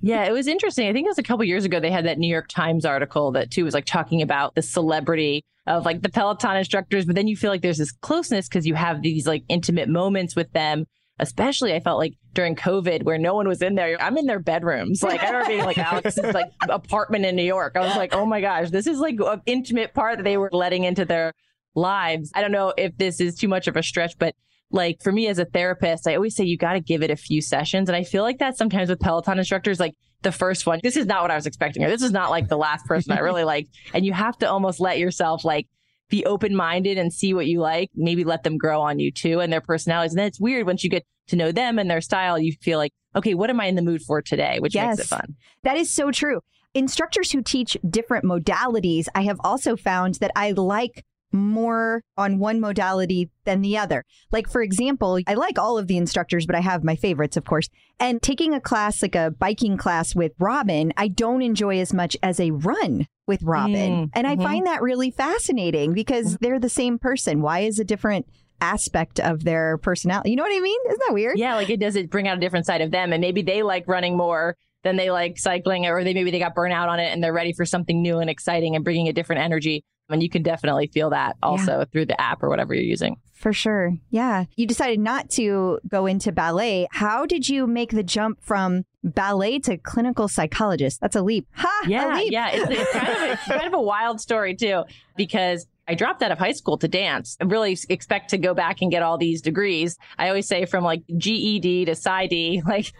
Speaker 6: Yeah, it was interesting. I think it was a couple years ago they had that New York Times article that too was like talking about the celebrity of like the Peloton instructors, but then you feel like there's this closeness because you have these like intimate moments with them. Especially, I felt like during COVID where no one was in there. I'm in their bedrooms. Like I remember being like Alex's like apartment in New York. I was like, oh my gosh, this is like an intimate part that they were letting into their lives. I don't know if this is too much of a stretch, but like for me as a therapist, I always say you got to give it a few sessions. And I feel like that sometimes with Peloton instructors, like the first one, this is not what I was expecting, or this is not like the last person I really liked. And you have to almost let yourself like be open minded and see what you like. Maybe let them grow on you too and their personalities. And then it's weird once you get to know them and their style, you feel like, okay, what am I in the mood for today? Which makes it fun.
Speaker 2: That is so true. Instructors who teach different modalities, I have also found that I like more on one modality than the other. Like, for example, I like all of the instructors, but I have my favorites, of course. And taking a class like a biking class with Robin, I don't enjoy as much as a run with Robin.
Speaker 6: Mm,
Speaker 2: and I
Speaker 6: mhm.
Speaker 2: find that really fascinating because they're the same person. Why is a different aspect of their personality? You know what I mean? Isn't that weird?
Speaker 6: Yeah, like it does it bring out a different side of them. And maybe they like running more than they like cycling, or they maybe they got burnt out on it and they're ready for something new and exciting and bringing a different energy. And you can definitely feel that also through the app or whatever you're using.
Speaker 2: For sure. Yeah. You decided not to go into ballet. How did you make the jump from ballet to clinical psychologist? That's a leap. Ha! a
Speaker 6: Yeah,
Speaker 2: leap.
Speaker 6: yeah. It's, it's kind of a, it's kind of a wild story too, because I dropped out of high school to dance. I really expect to go back and get all these degrees. I always say from like GED to PsyD, like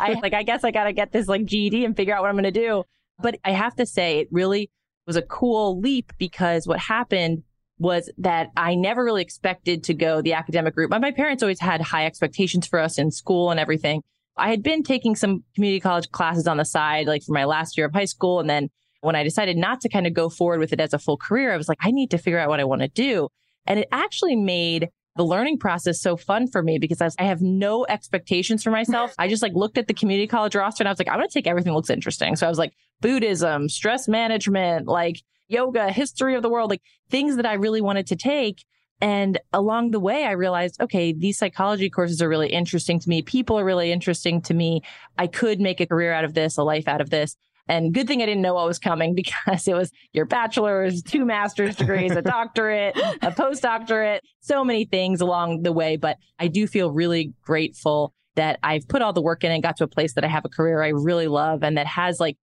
Speaker 6: I like I guess I got to get this like GED and figure out what I'm going to do. But I have to say, it really was a cool leap because what happened was that I never really expected to go the academic route. My, my parents always had high expectations for us in school and everything. I had been taking some community college classes on the side, like for my last year of high school. And then when I decided not to kind of go forward with it as a full career, I was like, I need to figure out what I want to do. And it actually made the learning process so fun for me because I, was, I have no expectations for myself. I just like looked at the community college roster and I was like, I'm going to take everything that looks interesting. So I was like, Buddhism, stress management, like yoga, history of the world, like things that I really wanted to take. And along the way, I realized, okay, these psychology courses are really interesting to me. People are really interesting to me. I could make a career out of this, a life out of this. And good thing I didn't know what was coming because it was your bachelor's, two master's degrees, a doctorate, a postdoctorate, so many things along the way. But I do feel really grateful that I've put all the work in and got to a place that I have a career I really love and that has like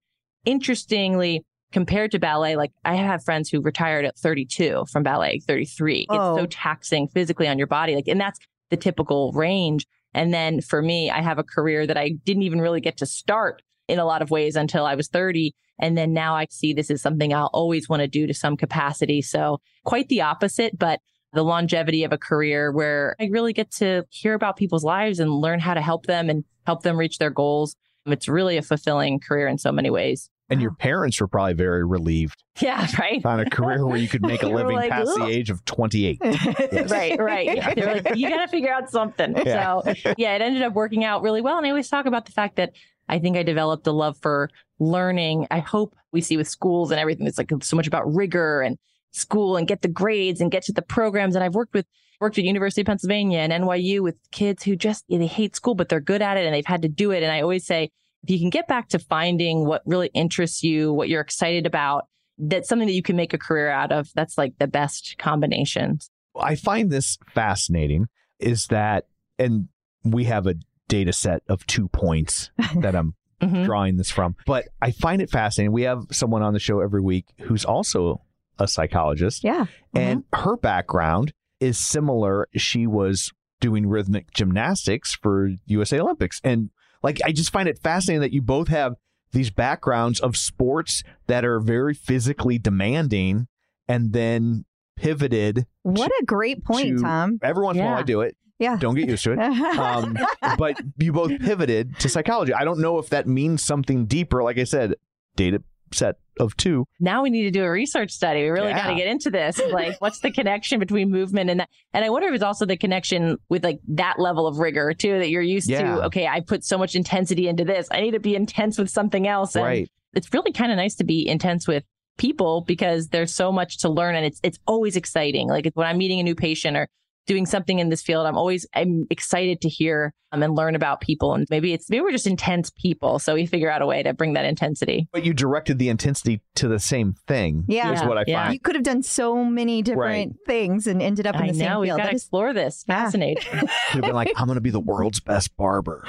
Speaker 6: interestingly compared to ballet, like I have friends who retired at 32 from ballet, 33.
Speaker 2: Oh.
Speaker 6: It's so oh. taxing physically on your body. Like, and that's the typical range. And then for me, I have a career that I didn't even really get to start in a lot of ways until I was 30. And then now I see this is something I'll always want to do to some capacity. So quite the opposite, but the longevity of a career where I really get to hear about people's lives and learn how to help them and help them reach their goals. It's really a fulfilling career in so many ways.
Speaker 3: And your parents were probably very relieved
Speaker 6: Yeah, right.
Speaker 3: on a career where you could make a living
Speaker 6: like,
Speaker 3: past the age of 28. Yes.
Speaker 6: right, right. Yeah. Like, you got to figure out something.
Speaker 3: Yeah.
Speaker 6: So, yeah, it ended up working out really well. And I always talk about the fact that I think I developed a love for learning. I hope we see with schools and everything. It's like so much about rigor and school and get the grades and get to the programs. And I've worked with worked at University of Pennsylvania and NYU with kids who just they hate school, but they're good at it and they've had to do it. And I always say, if you can get back to finding what really interests you, what you're excited about, that's something that you can make a career out of. That's like the best combination.
Speaker 3: I find this fascinating is that, and we have a data set of two points that I'm
Speaker 6: Mhm.
Speaker 3: drawing this from, but I find it fascinating. We have someone on the show every week who's also a psychologist,
Speaker 2: Yeah.
Speaker 3: and her background is similar. She was doing rhythmic gymnastics for USA Olympics. And like, I just find it fascinating that you both have these backgrounds of sports that are very physically demanding and then pivoted.
Speaker 2: What a great point, Tom.
Speaker 3: Every once in a while I do it.
Speaker 2: Yeah.
Speaker 3: Don't get used to it. Um, but you both pivoted to psychology. I don't know if that means something deeper. Like I said, data set of two.
Speaker 6: now we need to do a research study. We really got to get into this. Like, what's the connection between movement and that? And I wonder if it's also the connection with like that level of rigor too, that you're used
Speaker 3: Yeah.
Speaker 6: to. Okay, I put so much intensity into this. I need to be intense with something else. And
Speaker 3: Right.
Speaker 6: it's really kind of nice to be intense with people because there's so much to learn and it's it's always exciting. Like when I'm meeting a new patient or doing something in this field, I'm always I'm excited to hear um, and learn about people. And maybe it's maybe we're just intense people, so we figure out a way to bring that intensity.
Speaker 3: But you directed the intensity to the same thing.
Speaker 2: Yeah.
Speaker 3: Is what I
Speaker 6: Yeah.
Speaker 3: find.
Speaker 2: You could have done so many different things and ended up in
Speaker 6: I
Speaker 2: the same
Speaker 6: know we've
Speaker 2: field.
Speaker 6: got to
Speaker 2: That is
Speaker 6: explore this.
Speaker 2: Yeah.
Speaker 6: Fascinating.
Speaker 3: Could have been like, I'm going to be the world's best barber.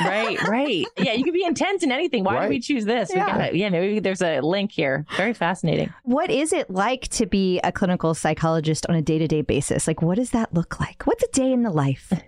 Speaker 6: right, right. Yeah, you could be intense in anything. Why
Speaker 3: Right.
Speaker 6: did we choose this? We
Speaker 2: Yeah.
Speaker 6: gotta, yeah, maybe there's a link here. Very fascinating.
Speaker 2: What is it like to be a clinical psychologist on a day to day basis? Like, what is that look like? What's a day in the life?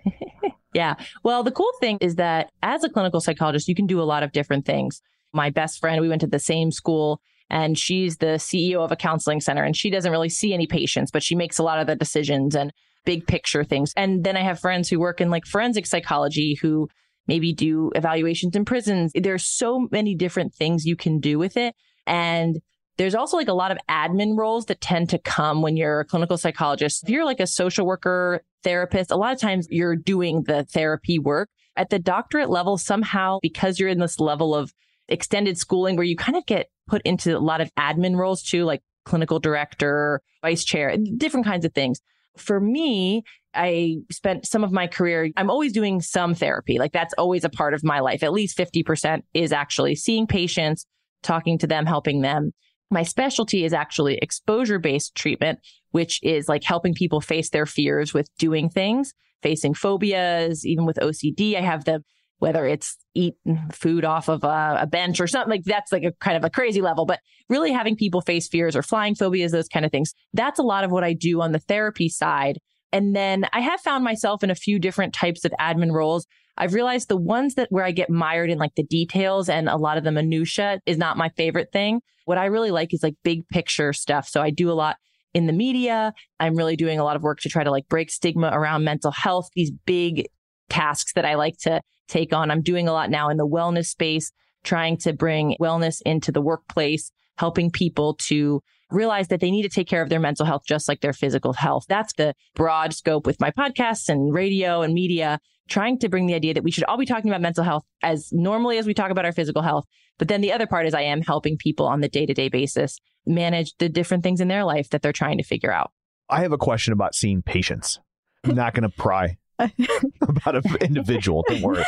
Speaker 6: Yeah. Well, the cool thing is that as a clinical psychologist, you can do a lot of different things. My best friend, we went to the same school and she's the CEO of a counseling center and she doesn't really see any patients, but she makes a lot of the decisions and big picture things. And then I have friends who work in like forensic psychology who maybe do evaluations in prisons. There's so many different things you can do with it. And there's also like a lot of admin roles that tend to come when you're a clinical psychologist. If you're like a social worker, therapist, a lot of times you're doing the therapy work. At the doctorate level, somehow, because you're in this level of extended schooling where you kind of get put into a lot of admin roles too, like clinical director, vice chair, different kinds of things. For me, I spent some of my career, I'm always doing some therapy. Like that's always a part of my life. At least 50% is actually seeing patients, talking to them, helping them. My specialty is actually exposure based treatment, which is like helping people face their fears with doing things, facing phobias, even with OCD. I have them, whether it's eat food off of a, a bench or something like that's like a kind of a crazy level, but really having people face fears or flying phobias, those kind of things. That's a lot of what I do on the therapy side. And then I have found myself in a few different types of admin roles. I've realized the ones that where I get mired in like the details and a lot of the minutia is not my favorite thing. What I really like is like big picture stuff. So I do a lot in the media. I'm really doing a lot of work to try to like break stigma around mental health, these big tasks that I like to take on. I'm doing a lot now in the wellness space, trying to bring wellness into the workplace, helping people to realize that they need to take care of their mental health just like their physical health. That's the broad scope with my podcasts and radio and media, trying to bring the idea that we should all be talking about mental health as normally as we talk about our physical health. But then the other part is I am helping people on the day to day basis manage the different things in their life that they're trying to figure out.
Speaker 3: I have a question about seeing patients. I'm not going to pry about an individual. Don't worry.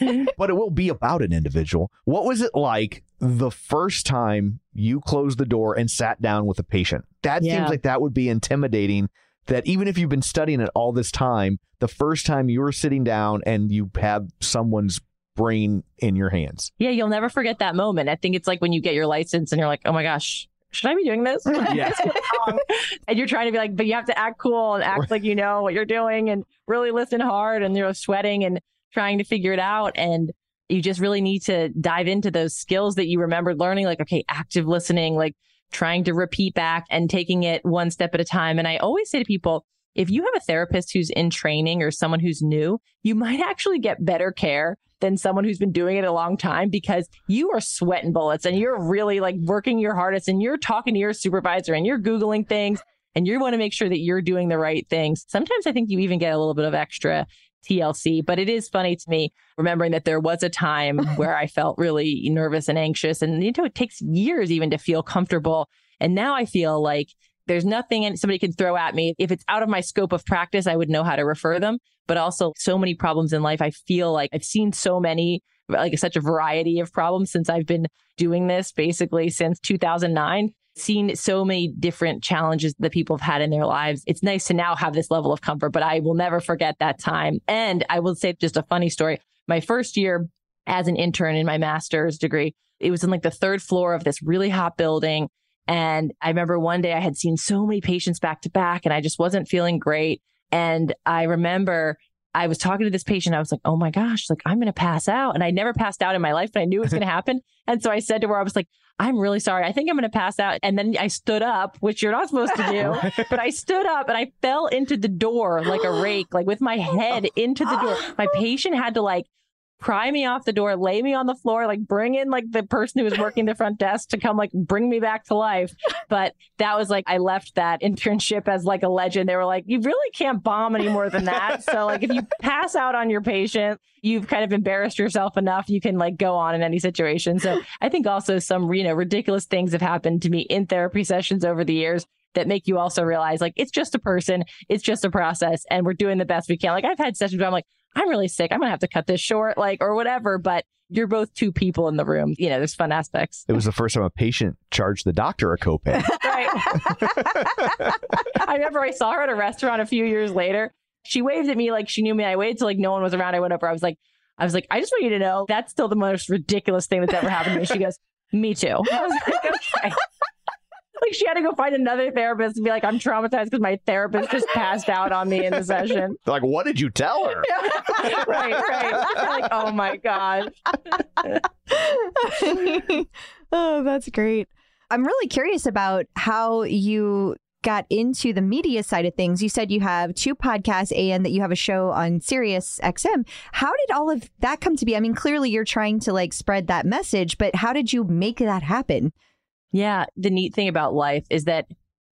Speaker 3: but it will be about an individual. What was it like the first time you closed the door and sat down with a patient? That
Speaker 6: Yeah.
Speaker 3: seems like that would be intimidating. That even if you've been studying it all this time, the first time you're sitting down and you have someone's brain in your hands.
Speaker 6: Yeah, you'll never forget that moment. I think it's like when you get your license and you're like, oh my gosh, should I be doing this?
Speaker 3: Yeah.
Speaker 6: and you're trying to be like, but you have to act cool and act like you know what you're doing and really listen hard and you're sweating and trying to figure it out. And you just really need to dive into those skills that you remembered learning, like, okay, active listening, like trying to repeat back and taking it one step at a time. And I always say to people, if you have a therapist who's in training or someone who's new, you might actually get better care than someone who's been doing it a long time because you are sweating bullets and you're really like working your hardest and you're talking to your supervisor and you're Googling things and you want to make sure that you're doing the right things. Sometimes I think you even get a little bit of extra TLC, but it is funny to me remembering that there was a time where I felt really nervous and anxious. And you know, it takes years even to feel comfortable. And now I feel like there's nothing somebody can throw at me. If it's out of my scope of practice, I would know how to refer them. But also, so many problems in life. I feel like I've seen so many, like such a variety of problems since I've been doing this basically since 2009 seen so many different challenges that people have had in their lives. It's nice to now have this level of comfort, but I will never forget that time. And I will say just a funny story. My first year as an intern in my master's degree, it was in like the third floor of this really hot building. And I remember one day I had seen so many patients back to back and I just wasn't feeling great. And I remember I was talking to this patient. I was like, oh my gosh, like I'm going to pass out. And I never passed out in my life, but I knew it was going to happen. And so I said to her, I was like, I'm really sorry. I think I'm going to pass out. And then I stood up, which you're not supposed to do, but I stood up and I fell into the door like a rake, like with my head into the door. My patient had to like pry me off the door, lay me on the floor, like bring in like the person who was working the front desk to come like bring me back to life. But that was like I left that internship as like a legend. They were like, you really can't bomb any more than that. So like if you pass out on your patient, you've kind of embarrassed yourself enough. You can like go on in any situation. So I think also some you know ridiculous things have happened to me in therapy sessions over the years that make you also realize like it's just a person, it's just a process, and we're doing the best we can. Like I've had sessions where I'm like, I'm really sick. I'm gonna have to cut this short, like, or whatever. But you're both two people in the room. You know, there's fun aspects.
Speaker 3: It was the first time a patient charged the doctor a copay.
Speaker 6: right. I remember I saw her at a restaurant a few years later. She waved at me like she knew me. I waited till like no one was around. I went over. I was like, I was like, I just want you to know that's still the most ridiculous thing that's ever happened to me. She goes, Me too. I was like, okay. Like she had to go find another therapist and be like, I'm traumatized because my therapist just passed out on me in the session.
Speaker 3: They're like, what did you tell her?
Speaker 6: right, right. You're like, oh my gosh.
Speaker 7: oh, that's great. I'm really curious about how you got into the media side of things. You said you have two podcasts and that you have a show on Sirius XM. How did all of that come to be? I mean, clearly you're trying to like spread that message, but how did you make that happen?
Speaker 6: Yeah. The neat thing about life is that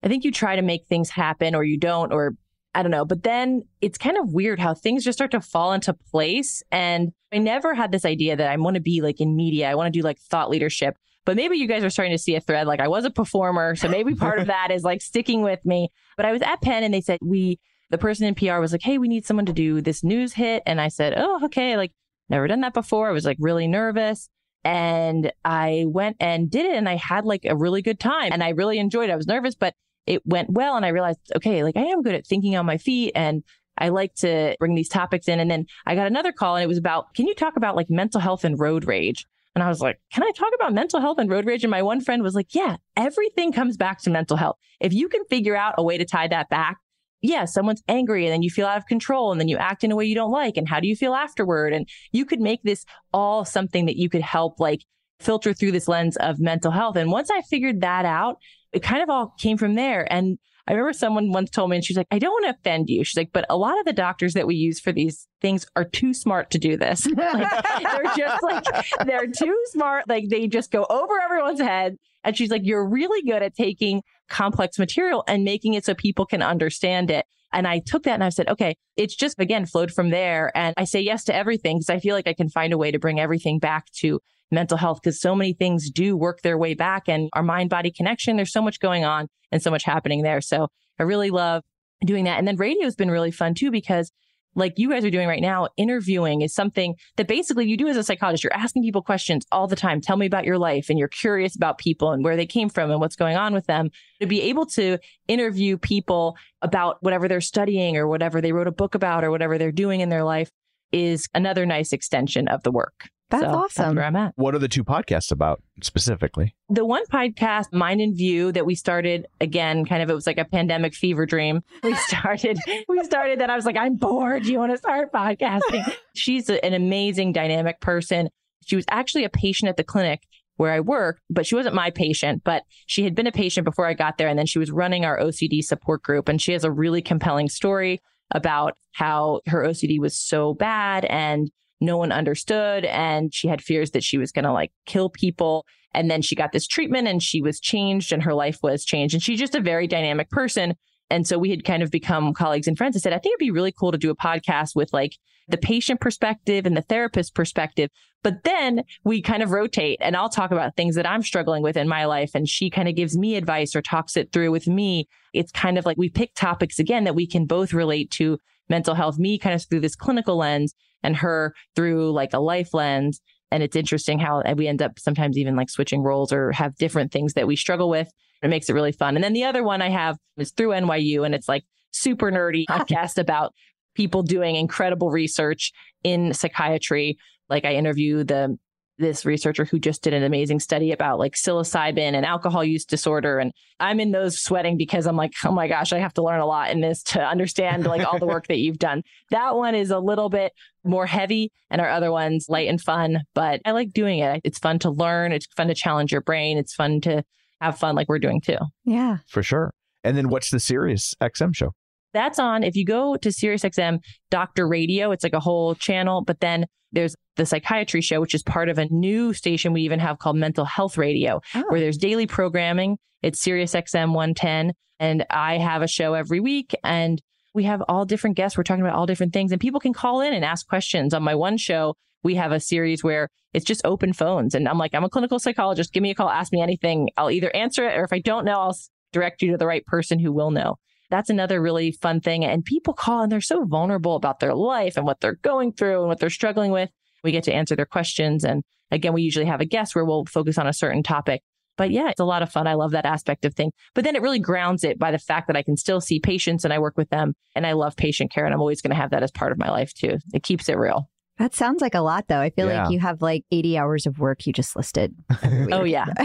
Speaker 6: I think you try to make things happen or you don't, or I don't know. But then it's kind of weird how things just start to fall into place. And I never had this idea that I want to be like in media. I want to do like thought leadership. But maybe you guys are starting to see a thread. Like I was a performer. So maybe part of that is like sticking with me. But I was at Penn and they said, we, the person in PR was like, hey, we need someone to do this news hit. And I said, oh, okay. Like never done that before. I was like really nervous. And I went and did it and I had like a really good time and I really enjoyed it. I was nervous, but it went well. And I realized, okay, like I am good at thinking on my feet and I like to bring these topics in. And then I got another call and it was about, can you talk about like mental health and road rage? And I was like, can I talk about mental health and road rage? And my one friend was like, yeah, everything comes back to mental health. If you can figure out a way to tie that back, yeah, someone's angry and then you feel out of control and then you act in a way you don't like. And how do you feel afterward? And you could make this all something that you could help like filter through this lens of mental health. And once I figured that out, it kind of all came from there. And I remember someone once told me, and she's like, I don't want to offend you. She's like, but a lot of the doctors that we use for these things are too smart to do this. like, they're just like, they're too smart. Like they just go over everyone's head. And she's like, you're really good at taking complex material and making it so people can understand it. And I took that and I said, okay, it's just again flowed from there. And I say yes to everything because I feel like I can find a way to bring everything back to mental health because so many things do work their way back and our mind body connection. There's so much going on and so much happening there. So I really love doing that. And then radio has been really fun too because like you guys are doing right now, interviewing is something that basically you do as a psychologist. You're asking people questions all the time. Tell me about your life. And you're curious about people and where they came from and what's going on with them. To be able to interview people about whatever they're studying or whatever they wrote a book about or whatever they're doing in their life is another nice extension of the work.
Speaker 7: That's
Speaker 6: So
Speaker 7: awesome.
Speaker 6: where I'm at.
Speaker 3: What are the two podcasts about specifically?
Speaker 6: The one podcast, Mind in View, that we started again, kind of it was like a pandemic fever dream. We started, we started that I was like, I'm bored. You want to start podcasting? She's a- an amazing, dynamic person. She was actually a patient at the clinic where I work, but she wasn't my patient, but she had been a patient before I got there. And then she was running our OCD support group. And she has a really compelling story about how her OCD was so bad and no one understood. And she had fears that she was going to like kill people. And then she got this treatment and she was changed and her life was changed. And she's just a very dynamic person. And so we had kind of become colleagues and friends and said, I think it'd be really cool to do a podcast with like the patient perspective and the therapist perspective. But then we kind of rotate and I'll talk about things that I'm struggling with in my life. And she kind of gives me advice or talks it through with me. It's kind of like we pick topics again that we can both relate to mental health, me kind of through this clinical lens and her through like a life lens. And it's interesting how we end up sometimes even like switching roles or have different things that we struggle with. It makes it really fun. And then the other one I have is through NYU and it's like super nerdy podcast about people doing incredible research in psychiatry. Like I interview the this researcher who just did an amazing study about like psilocybin and alcohol use disorder. And I'm in those sweating because I'm like, oh my gosh, I have to learn a lot in this to understand like all the work that you've done. That one is a little bit more heavy and our other one's light and fun, but I like doing it. It's fun to learn. It's fun to challenge your brain. It's fun to have fun like we're doing too.
Speaker 7: Yeah.
Speaker 3: For sure. And then what's the Sirius XM show?
Speaker 6: That's on. If you go to SiriusXM Doctor Radio, it's like a whole channel. But then there's the psychiatry show, which is part of a new station we even have called Mental Health Radio,
Speaker 7: Oh.
Speaker 6: where there's daily programming. It's SiriusXM 110. And I have a show every week and we have all different guests. We're talking about all different things and people can call in and ask questions. On my one show, we have a series where it's just open phones. And I'm like, I'm a clinical psychologist. Give me a call. Ask me anything. I'll either answer it or if I don't know, I'll direct you to the right person who will know. That's another really fun thing. And people call and they're so vulnerable about their life and what they're going through and what they're struggling with. We get to answer their questions. And again, we usually have a guest where we'll focus on a certain topic. But yeah, it's a lot of fun. I love that aspect of things. But then it really grounds it by the fact that I can still see patients and I work with them and I love patient care. And I'm always going to have that as part of my life too. It keeps it real.
Speaker 7: That sounds like a lot, though. I feel
Speaker 3: Yeah.
Speaker 7: like you have like 80 hours of work you just listed.
Speaker 6: Oh, yeah.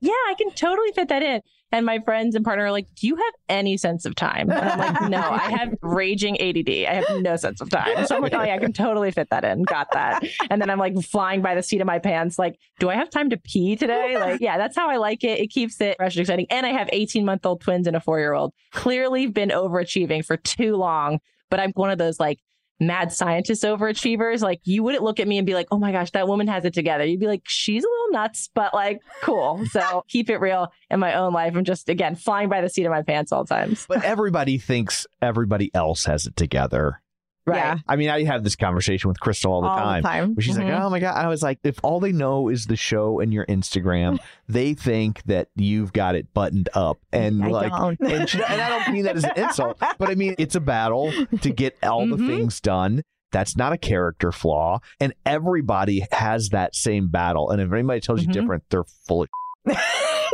Speaker 6: yeah, I can totally fit that in. And my friends and partner are like, Do you have any sense of time? And I'm like, No, I have raging ADD. I have no sense of time. So I'm like, Oh, yeah, I can totally fit that in. Got that. And then I'm like flying by the seat of my pants, like, Do I have time to pee today? Like, yeah, that's how I like it. It keeps it fresh and exciting. And I have 18 month old twins and a four year old. Clearly been overachieving for too long. But I'm one of those like, mad scientist overachievers. Like you wouldn't look at me and be like, oh my gosh, that woman has it together. You'd be like, she's a little nuts, but like cool. So keep it real in my own life. I'm just again flying by the seat of my pants all times.
Speaker 3: But everybody thinks everybody else has it together.
Speaker 6: Right.
Speaker 7: Yeah.
Speaker 3: I mean, I have this conversation with Crystal all the
Speaker 7: All
Speaker 3: time.
Speaker 7: the time.
Speaker 3: Where she's
Speaker 6: Mhm.
Speaker 3: like, oh my God. I was like, if all they know is the show and your Instagram, they think that you've got it buttoned up. And
Speaker 7: I
Speaker 3: like,
Speaker 7: don't.
Speaker 3: and, she, and I don't mean that as an insult, but I mean, it's a battle to get all the
Speaker 6: Mhm.
Speaker 3: things done. That's not a character flaw. And everybody has that same battle. And if anybody tells you
Speaker 6: Mhm.
Speaker 3: different, they're full of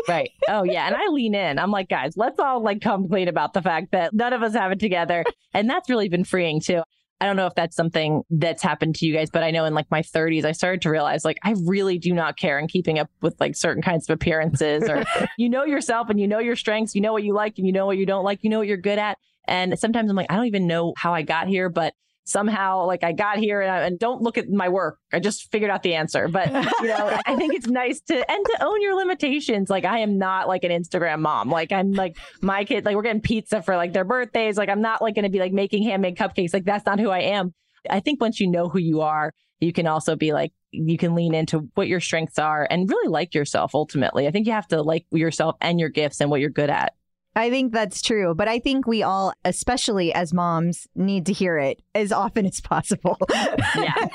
Speaker 6: Right. Oh yeah. And I lean in. I'm like, guys, let's all like come clean about the fact that none of us have it together. And that's really been freeing too. I don't know if that's something that's happened to you guys, but I know in like my 30s, I started to realize like I really do not care in keeping up with like certain kinds of appearances or you know yourself and you know your strengths, you know what you like and you know what you don't like, you know what you're good at. And sometimes I'm like, I don't even know how I got here, but somehow like I got here and, I, and don't look at my work. I just figured out the answer. But you know, I think it's nice to and to own your limitations. Like I am not like an Instagram mom. Like I'm like my kid. Like we're getting pizza for like their birthdays. Like I'm not like going to be like making handmade cupcakes. Like that's not who I am. I think once you know who you are, you can also be like you can lean into what your strengths are and really like yourself. Ultimately, I think you have to like yourself and your gifts and what you're good at.
Speaker 7: I think that's true. But I think we all, especially as moms, need to hear it as often as possible.
Speaker 6: Yeah.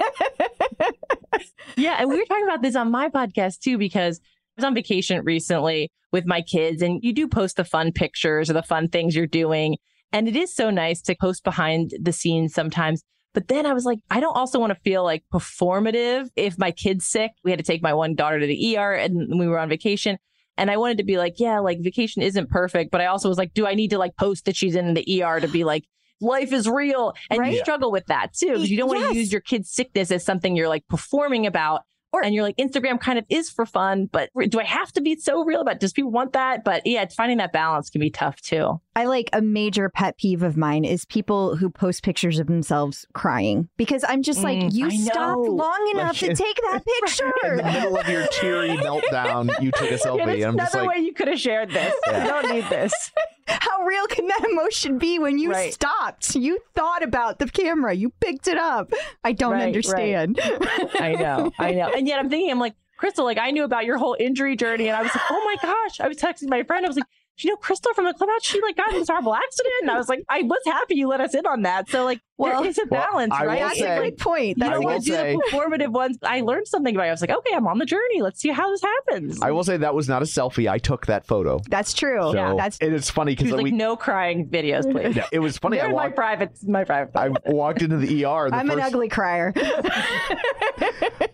Speaker 6: Yeah, and we were talking about this on my podcast too because I was on vacation recently with my kids and you do post the fun pictures or the fun things you're doing and it is so nice to post behind the scenes sometimes. But then I was like, I don't also want to feel like performative if my kid's sick. We had to take my one daughter to the ER and we were on vacation. And I wanted to be like, yeah, like vacation isn't perfect. But I also was like, do I need to like post that she's in the ER to be like, life is real? And you struggle with that too, because you don't want
Speaker 7: Yes.
Speaker 6: to use your kid's sickness as something you're like performing about. Or, and you're like, Instagram kind of is for fun, but do I have to be so real about? Does people want that? But yeah, finding that balance can be tough too.
Speaker 2: I like a major pet peeve of mine is people who post pictures of themselves crying because I'm just like,
Speaker 6: Mm,
Speaker 2: you
Speaker 6: I
Speaker 2: stopped
Speaker 6: know.
Speaker 2: long enough to take that picture.
Speaker 3: In the middle of your teary meltdown, you took a selfie.
Speaker 6: Yeah,
Speaker 3: and I'm just
Speaker 6: another
Speaker 3: like,
Speaker 6: way you could have shared this.
Speaker 3: Yeah.
Speaker 6: You don't need this.
Speaker 2: How real can that emotion be when you
Speaker 6: Right.
Speaker 2: stopped? You thought about the camera, you picked it up. I don't
Speaker 6: Right, right.
Speaker 2: understand.
Speaker 6: I know, I know. And yet I'm thinking, I'm like, Crystal, like I knew about your whole injury journey, and I was like, oh my gosh. I was texting my friend. I was like, do you know Crystal from the clubhouse? She like got in this horrible accident, and I was like, I was happy you let us in on that. So like,
Speaker 2: Well-
Speaker 6: there is a balance,
Speaker 3: I will
Speaker 6: right?
Speaker 2: That's
Speaker 3: say-
Speaker 2: a great point.
Speaker 6: you
Speaker 3: I
Speaker 2: That's
Speaker 6: don't
Speaker 3: will
Speaker 6: want to do
Speaker 3: say-
Speaker 6: the performative ones. I learned something about it. I was like, okay, I'm on the journey. Let's see how this happens.
Speaker 3: I will say that was not a selfie. I took that photo.
Speaker 2: that's true.
Speaker 3: So
Speaker 2: That's
Speaker 3: and it's funny because
Speaker 6: like,
Speaker 3: we.
Speaker 6: no crying videos, please.
Speaker 3: Yeah, it was funny.
Speaker 6: They're
Speaker 3: I
Speaker 6: in my
Speaker 3: walked.
Speaker 6: private, my private.
Speaker 3: I walked into the ER. The
Speaker 2: I'm
Speaker 3: first,
Speaker 2: an ugly crier.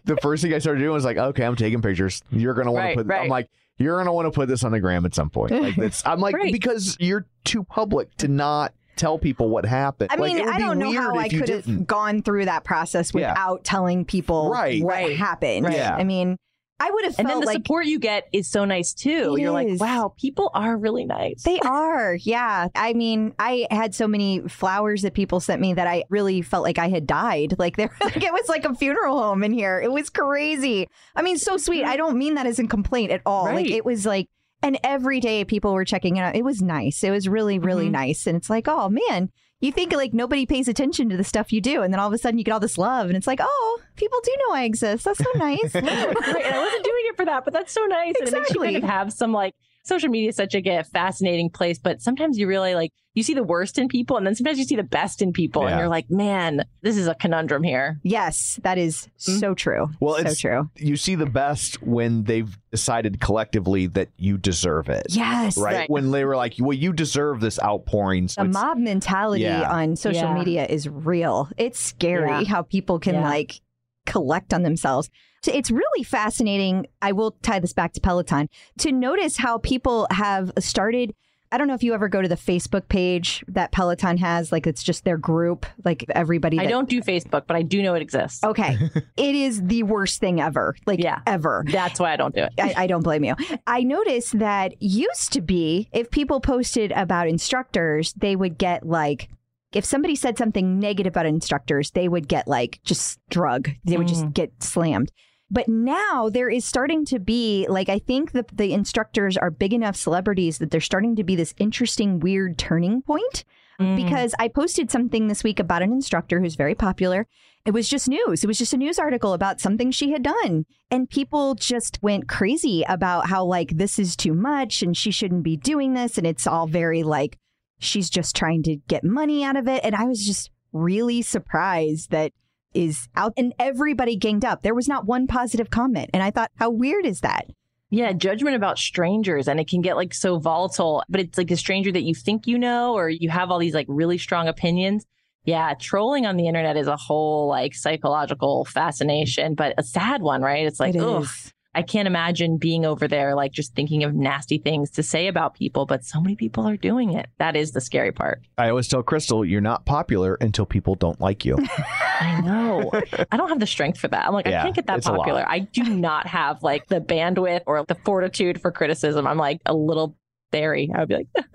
Speaker 3: the first thing I started doing was like, okay, I'm taking pictures. You're gonna want
Speaker 6: Right,
Speaker 3: to put.
Speaker 6: right.
Speaker 3: I'm like, you're gonna want to put this on the gram at some point. Like that's. I'm like
Speaker 6: Right.
Speaker 3: because you're too public to not tell people what happened.
Speaker 2: I
Speaker 3: Like,
Speaker 2: mean,
Speaker 3: it would
Speaker 2: I
Speaker 3: be
Speaker 2: don't know how I could have gone through that process
Speaker 3: Yeah.
Speaker 2: without telling people
Speaker 3: Right.
Speaker 2: what
Speaker 6: Right.
Speaker 2: happened.
Speaker 3: Right. Yeah.
Speaker 2: I mean, I would have
Speaker 6: and then the
Speaker 2: like
Speaker 6: support you get is so nice too. You're
Speaker 2: is.
Speaker 6: like, wow, people are really nice.
Speaker 2: They are, yeah. I mean, I had so many flowers that people sent me that I really felt like I had died. Like there, like it was like a funeral home in here. It was crazy. I mean, so sweet. I don't mean that as a complaint at all. Like it was like, and every day people were checking it out. It was nice. It was really, really
Speaker 6: Mhm.
Speaker 2: nice. And it's like, oh man, you think like nobody pays attention to the stuff you do, and then all of a sudden you get all this love, and it's like, oh, people do know I exist. That's so nice.
Speaker 6: right, and I wasn't doing it for that, but that's so nice. And it makes you kind of
Speaker 2: Exactly.
Speaker 6: have some like social media is such like a fascinating place, but sometimes you really like you see the worst in people, and then sometimes you see the best in people,
Speaker 3: Yeah.
Speaker 6: and you're like, man, this is a conundrum here.
Speaker 2: yes, that is mm-hmm. so true.
Speaker 3: Well,
Speaker 2: so
Speaker 3: it's-
Speaker 2: true.
Speaker 3: You see the best when they've decided collectively that you deserve it.
Speaker 2: Yes.
Speaker 3: Right?
Speaker 6: Right.
Speaker 3: When they were like, well, you deserve this outpouring. So
Speaker 2: the mob mentality
Speaker 3: Yeah.
Speaker 2: on social
Speaker 6: Yeah.
Speaker 2: media is real. It's scary
Speaker 6: Yeah.
Speaker 2: how people can
Speaker 6: Yeah.
Speaker 2: like collect on themselves. So it's really fascinating. I will tie this back to Peloton to notice how people have started. I don't know if you ever go to the Facebook page that Peloton has, like it's just their group, like everybody.
Speaker 6: I don't do Facebook, but I do know it exists.
Speaker 2: Okay. it is the worst thing ever. Like
Speaker 6: Yeah.
Speaker 2: ever.
Speaker 6: That's why I don't do it.
Speaker 2: I, I don't blame you. I noticed that used to be if people posted about instructors, they would get like, if somebody said something negative about instructors, they would get like just drug. They would just get slammed. But now there is starting to be like I think that the instructors are big enough celebrities that they're starting to be this interesting weird turning point
Speaker 6: Mm.
Speaker 2: because I posted something this week about an instructor who's very popular. It was just news. It was just a news article about something she had done. And people just went crazy about how, like, this is too much and she shouldn't be doing this. And it's all very like, she's just trying to get money out of it. And I was just really surprised that is out and everybody ganged up. There was not one positive comment. And I thought, how weird is that?
Speaker 6: Yeah, judgment about strangers, and it can get like so volatile. But it's like a stranger that you think you know, or you have all these like really strong opinions. Yeah, trolling on the internet is a whole like psychological fascination, but a sad one, right? It's like,
Speaker 2: It
Speaker 6: ugh. I can't imagine being over there, like just thinking of nasty things to say about people, but so many people are doing it. That is the scary part.
Speaker 3: I always tell Crystal, you're not popular until people don't like you.
Speaker 6: I know. I don't have the strength for that. I'm like,
Speaker 3: Yeah,
Speaker 6: I can't get that
Speaker 3: it's a lot.
Speaker 6: popular. I do not have like the bandwidth or the fortitude for criticism. I'm like a little berry. I would be like,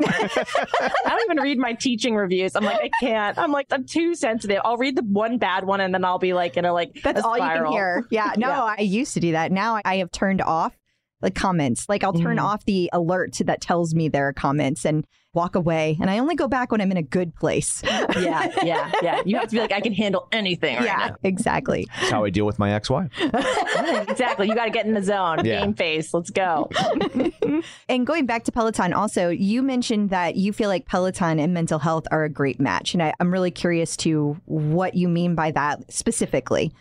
Speaker 6: I don't even read my teaching reviews. I'm like, I can't. I'm like, I'm too sensitive. I'll read the one bad one and then I'll be like, in a like,
Speaker 2: That's all you can hear. Yeah. No,
Speaker 6: Yeah.
Speaker 2: I used to do that. Now I- have turned off the comments. Like I'll turn
Speaker 6: Mhm.
Speaker 2: off the alert that tells me there are comments and walk away. And I only go back when I'm in a good place.
Speaker 6: Yeah, yeah, yeah. You have to be like, I can handle anything right
Speaker 2: yeah, exactly.
Speaker 3: That's how I deal with my ex-wife.
Speaker 6: exactly. You got to get in the zone.
Speaker 3: Yeah.
Speaker 6: Game face. Let's go.
Speaker 2: And going back to Peloton, also, you mentioned that you feel like Peloton and mental health are a great match. And I, I'm really curious to what you mean by that specifically.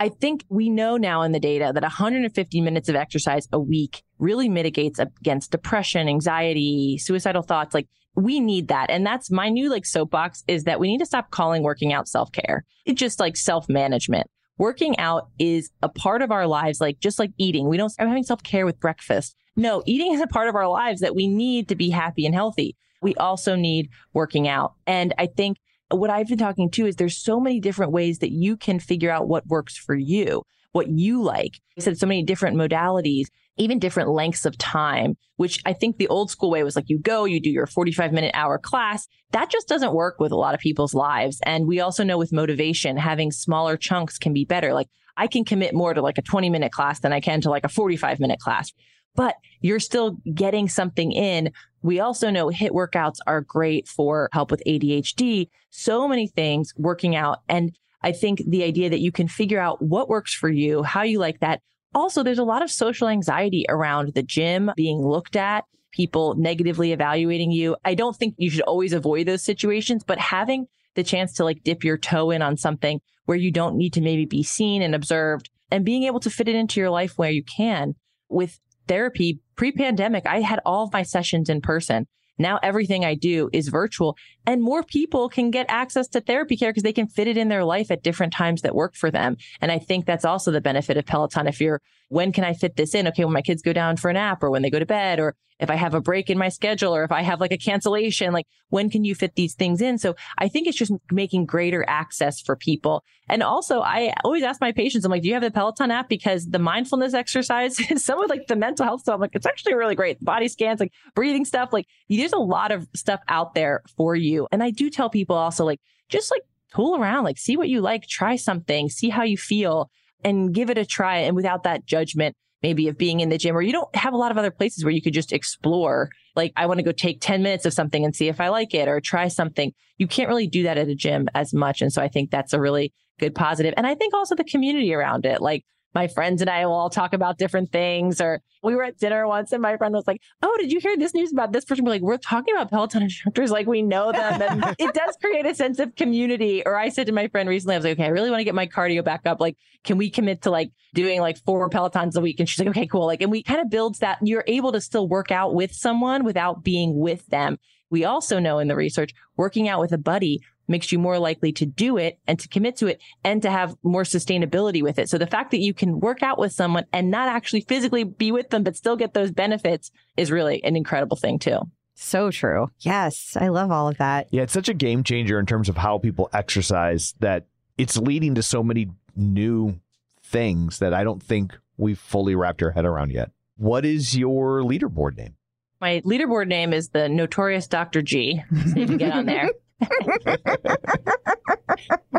Speaker 6: I think we know now in the data that 150 minutes of exercise a week really mitigates against depression, anxiety, suicidal thoughts. Like we need that. And that's my new like soapbox is that we need to stop calling working out self care. It's just like self management. Working out is a part of our lives, like just like eating. We don't, I'm having self care with breakfast. No, eating is a part of our lives that we need to be happy and healthy. We also need working out. And I think what I've been talking to is there's so many different ways that you can figure out what works for you. what you like. I said so many different modalities, even different lengths of time, which I think the old school way was like you go, you do your 45 minute hour class. That just doesn't work with a lot of people's lives. And we also know with motivation, having smaller chunks can be better. Like I can commit more to like a 20 minute class than I can to like a 45 minute class, but you're still getting something in. We also know HIIT workouts are great for help with ADHD. So many things working out. And I think the idea that you can figure out what works for you, how you like that. Also, there's a lot of social anxiety around the gym being looked at, people negatively evaluating you. I don't think you should always avoid those situations, but having the chance to like dip your toe in on something where you don't need to maybe be seen and observed and being able to fit it into your life where you can with therapy pre pandemic, I had all of my sessions in person. Now everything I do is virtual and more people can get access to therapy care because they can fit it in their life at different times that work for them. And I think that's also the benefit of Peloton. If you're, when can I fit this in? Okay. When my kids go down for a nap or when they go to bed or if I have a break in my schedule or if I have like a cancellation, like when can you fit these things in? So I think it's just making greater access for people. And also I always ask my patients, I'm like, do you have the Peloton app? Because the mindfulness exercise is some of like the mental health stuff. I'm like, it's actually really great. Body scans, like breathing stuff, like there's a lot of stuff out there for you. And I do tell people also like, just like tool around, like see what you like, try something, see how you feel and give it a try. And without that judgment, maybe of being in the gym or you don't have a lot of other places where you could just explore. Like I want to go take 10 minutes of something and see if I like it or try something. You can't really do that at a gym as much. And so I think that's a really good positive. And I think also the community around it, like my friends and I will all talk about different things. Or we were at dinner once and my friend was like, Oh, did you hear this news about this person? We're like, we're talking about Peloton instructors. Like we know them. And it does create a sense of community. Or I said to my friend recently, I was like, okay, I really want to get my cardio back up. Like, can we commit to like doing like four Pelotons a week? And she's like, okay, cool. Like, and we kind of builds that you're able to still work out with someone without being with them. We also know in the research, working out with a buddy makes you more likely to do it and to commit to it and to have more sustainability with it. So the fact that you can work out with someone and not actually physically be with them, but still get those benefits is really an incredible thing too.
Speaker 2: So true. Yes. I love all of that.
Speaker 3: Yeah, it's such a game changer in terms of how people exercise that it's leading to so many new things that I don't think we've fully wrapped our head around yet. What is your leaderboard name?
Speaker 6: My leaderboard name is the notorious Dr. G. So you can get on there.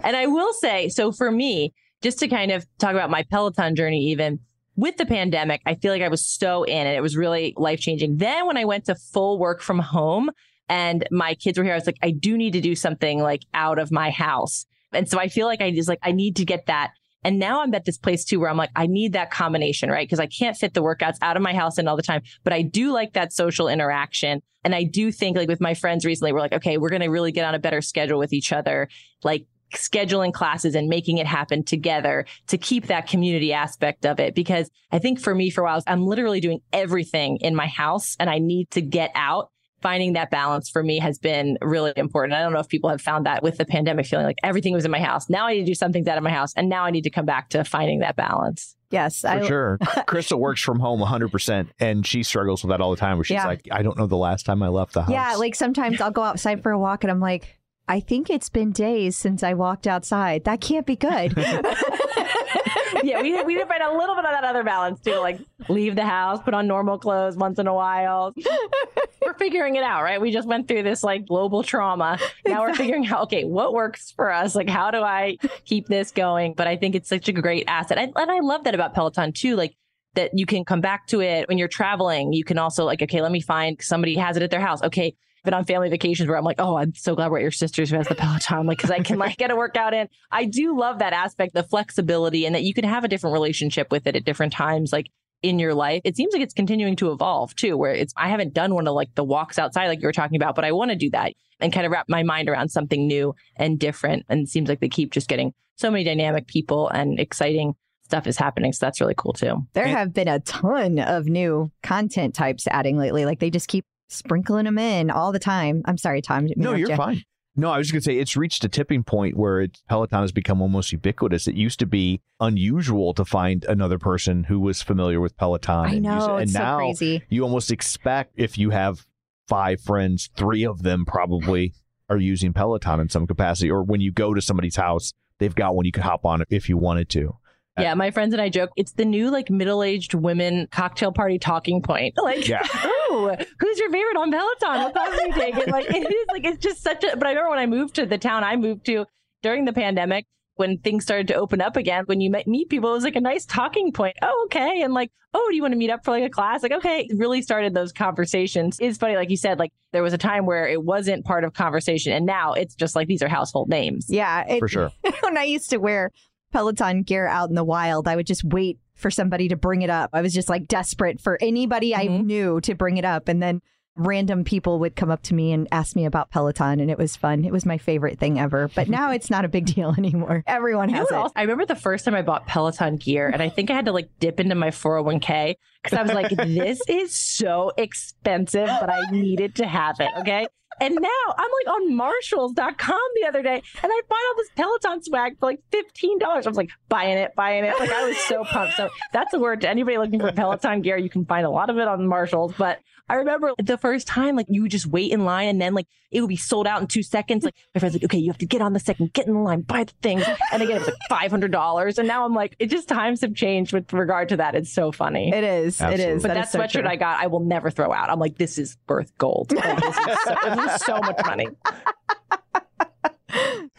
Speaker 6: and I will say, so for me, just to kind of talk about my Peloton journey, even with the pandemic, I feel like I was so in and it was really life changing. Then when I went to full work from home and my kids were here, I was like, I do need to do something like out of my house. And so I feel like I just like, I need to get that. And now I'm at this place too where I'm like, I need that combination, right? Because I can't fit the workouts out of my house and all the time, but I do like that social interaction. And I do think like with my friends recently, we're like, okay, we're going to really get on a better schedule with each other. Like scheduling classes and making it happen together to keep that community aspect of it. Because I think for me, for a while, I'm literally doing everything in my house and I need to get out. Finding that balance for me has been really important. I don't know if people have found that with the pandemic, feeling like everything was in my house. Now I need to do something out of my house. And now I need to come back to finding that balance.
Speaker 2: Yes.
Speaker 3: For
Speaker 2: I,
Speaker 3: sure. Crystal works from home 100% and she struggles with that all the time where she's
Speaker 2: Yeah.
Speaker 3: like, I don't know the last time I left the house.
Speaker 2: Yeah, like sometimes I'll go outside for a walk and I'm like, I think it's been days since I walked outside. That can't be good.
Speaker 6: yeah, we we did find a little bit of that other balance too. Like leave the house, put on normal clothes once in a while. we're figuring it out, right? We just went through this like global trauma. Now we're figuring out, okay, what works for us? Like, how do I keep this going? But I think it's such a great asset, and, and I love that about Peloton too. Like that you can come back to it when you're traveling. You can also like, okay, let me find somebody has it at their house. Okay. Been on family vacations where I'm like, oh, I'm so glad we're at your sister's who has the Peloton, like, because I can like get a workout in. I do love that aspect, the flexibility, and that you can have a different relationship with it at different times, like in your life. It seems like it's continuing to evolve too, where it's I haven't done one of like the walks outside like you were talking about, but I want to do that and kind of wrap my mind around something new and different. And it seems like they keep just getting so many dynamic people and exciting stuff is happening. So that's really cool too.
Speaker 2: there have been a ton of new content types adding lately. Like they just keep sprinkling them in all the time. I'm sorry, Tom.
Speaker 3: No, you're
Speaker 2: you.
Speaker 3: fine. No, I was just going to say it's reached a tipping point where it, Peloton has become almost ubiquitous. It used to be unusual to find another person who was familiar with Peloton.
Speaker 2: I
Speaker 3: and
Speaker 2: know.
Speaker 3: And
Speaker 2: it's so
Speaker 3: now
Speaker 2: crazy.
Speaker 3: you almost expect if you have five friends, three of them probably are using Peloton in some capacity. Or when you go to somebody's house, they've got one you could hop on if you wanted to.
Speaker 6: Yeah, my friends and I joke it's the new like middle-aged women cocktail party talking point. Like,
Speaker 3: Yeah.
Speaker 6: oh, who's your favorite on Peloton? What class are you taking? Like, it is like it's just such a. But I remember when I moved to the town I moved to during the pandemic, when things started to open up again, when you met, meet people, it was like a nice talking point. Oh, okay, and like, oh, do you want to meet up for like a class? Like, okay, it really started those conversations. It's funny, like you said, like there was a time where it wasn't part of conversation, and now it's just like these are household names.
Speaker 7: Yeah. it-
Speaker 3: For sure.
Speaker 7: when I used to wear Peloton gear out in the wild, I would just wait for somebody to bring it up. I was just like desperate for anybody I
Speaker 6: Mhm.
Speaker 7: knew to bring it up. And then random people would come up to me and ask me about Peloton, and it was fun. It was my favorite thing ever. But now it's not a big deal anymore. Everyone
Speaker 6: You know
Speaker 7: has it.
Speaker 6: I remember the first time I bought Peloton gear, and I think I had to like dip into my 401k because I was like, this is so expensive, but I needed to have it. Okay. And now I'm like on marshalls.com the other day and I find all this Peloton swag for like $15. I was like buying it, buying it. Like I was so pumped. So that's a word to anybody looking for Peloton gear. You can find a lot of it on Marshalls. But I remember the first time, like you would just wait in line and then like it would be sold out in two seconds. Like my friend's like, okay, you have to get on the second, get in the line, buy the things. And again, it was like $500. And now I'm like, it just times have changed with regard to that. It's so funny.
Speaker 7: It is. It
Speaker 3: Absolutely.
Speaker 7: is.
Speaker 6: But
Speaker 7: That
Speaker 6: that,
Speaker 7: is so
Speaker 6: sweatshirt
Speaker 7: true.
Speaker 6: I got, I will never throw out. I'm like, this is worth gold. Like, this, is so, this is so much money.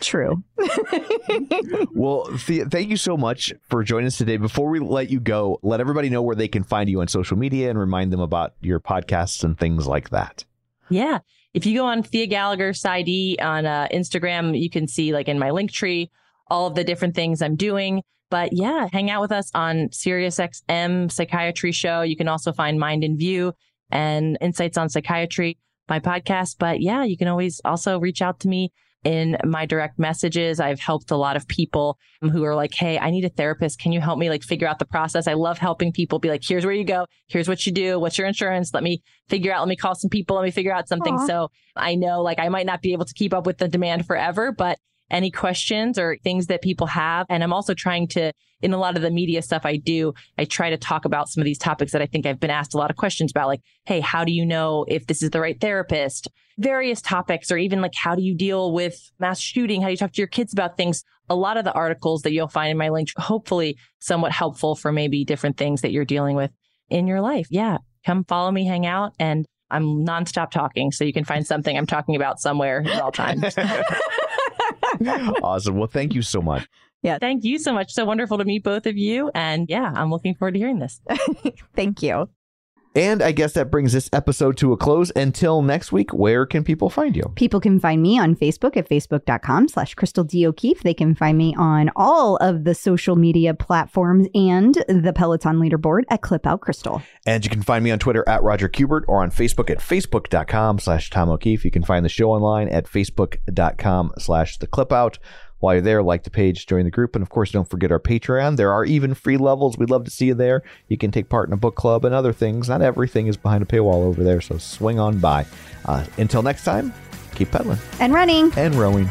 Speaker 7: True.
Speaker 3: Well, Thea, thank you so much for joining us today. Before we let you go, let everybody know where they can find you on social media and remind them about your podcasts and things like that.
Speaker 6: Yeah. If you go on Thea Gallagher PsyD on uh, Instagram, you can see like in my link tree all of the different things I'm doing. But yeah, hang out with us on SiriusXM Psychiatry Show. You can also find Mind in View and Insights on Psychiatry, my podcast. But yeah, you can always also reach out to me in my direct messages. I've helped a lot of people who are like, Hey, I need a therapist. Can you help me like figure out the process? I love helping people be like, here's where you go. Here's what you do. What's your insurance? Let me figure out, let me call some people. Let me figure out something.
Speaker 7: Aw.
Speaker 6: So I know like I might not be able to keep up with the demand forever, but any questions or things that people have. And I'm also trying to, in a lot of the media stuff I do, I try to talk about some of these topics that I think I've been asked a lot of questions about, like, hey, how do you know if this is the right therapist? Various topics, or even like, how do you deal with mass shooting? How do you talk to your kids about things? A lot of the articles that you'll find in my link, hopefully somewhat helpful for maybe different things that you're dealing with in your life. Yeah. Come follow me, hang out, and I'm nonstop talking. So you can find something I'm talking about somewhere at all times.
Speaker 3: awesome. Well, thank you so much. Yeah.
Speaker 6: Thank you so much. So wonderful to meet both of you. And yeah, I'm looking forward to hearing this.
Speaker 7: Thank you.
Speaker 3: And I guess that brings this episode to a close. Until next week, where can people find you?
Speaker 2: People can find me on Facebook at facebook.com slash Crystal D. O'Keefe. They can find me on all of the social media platforms and the Peloton leaderboard at Clip Out Crystal.
Speaker 3: And you can find me on Twitter at Roger Kubert or on Facebook at facebook.com slash Tom O'Keefe. You can find the show online at facebook.com slash the clip out. While you're there, like the page, join the group, and of course, don't forget our Patreon. There are even free levels. We'd love to see you there. You can take part in a book club and other things. Not everything is behind a paywall over there, so swing on by. Uh, until next time, keep pedaling
Speaker 2: And running.
Speaker 3: and rowing.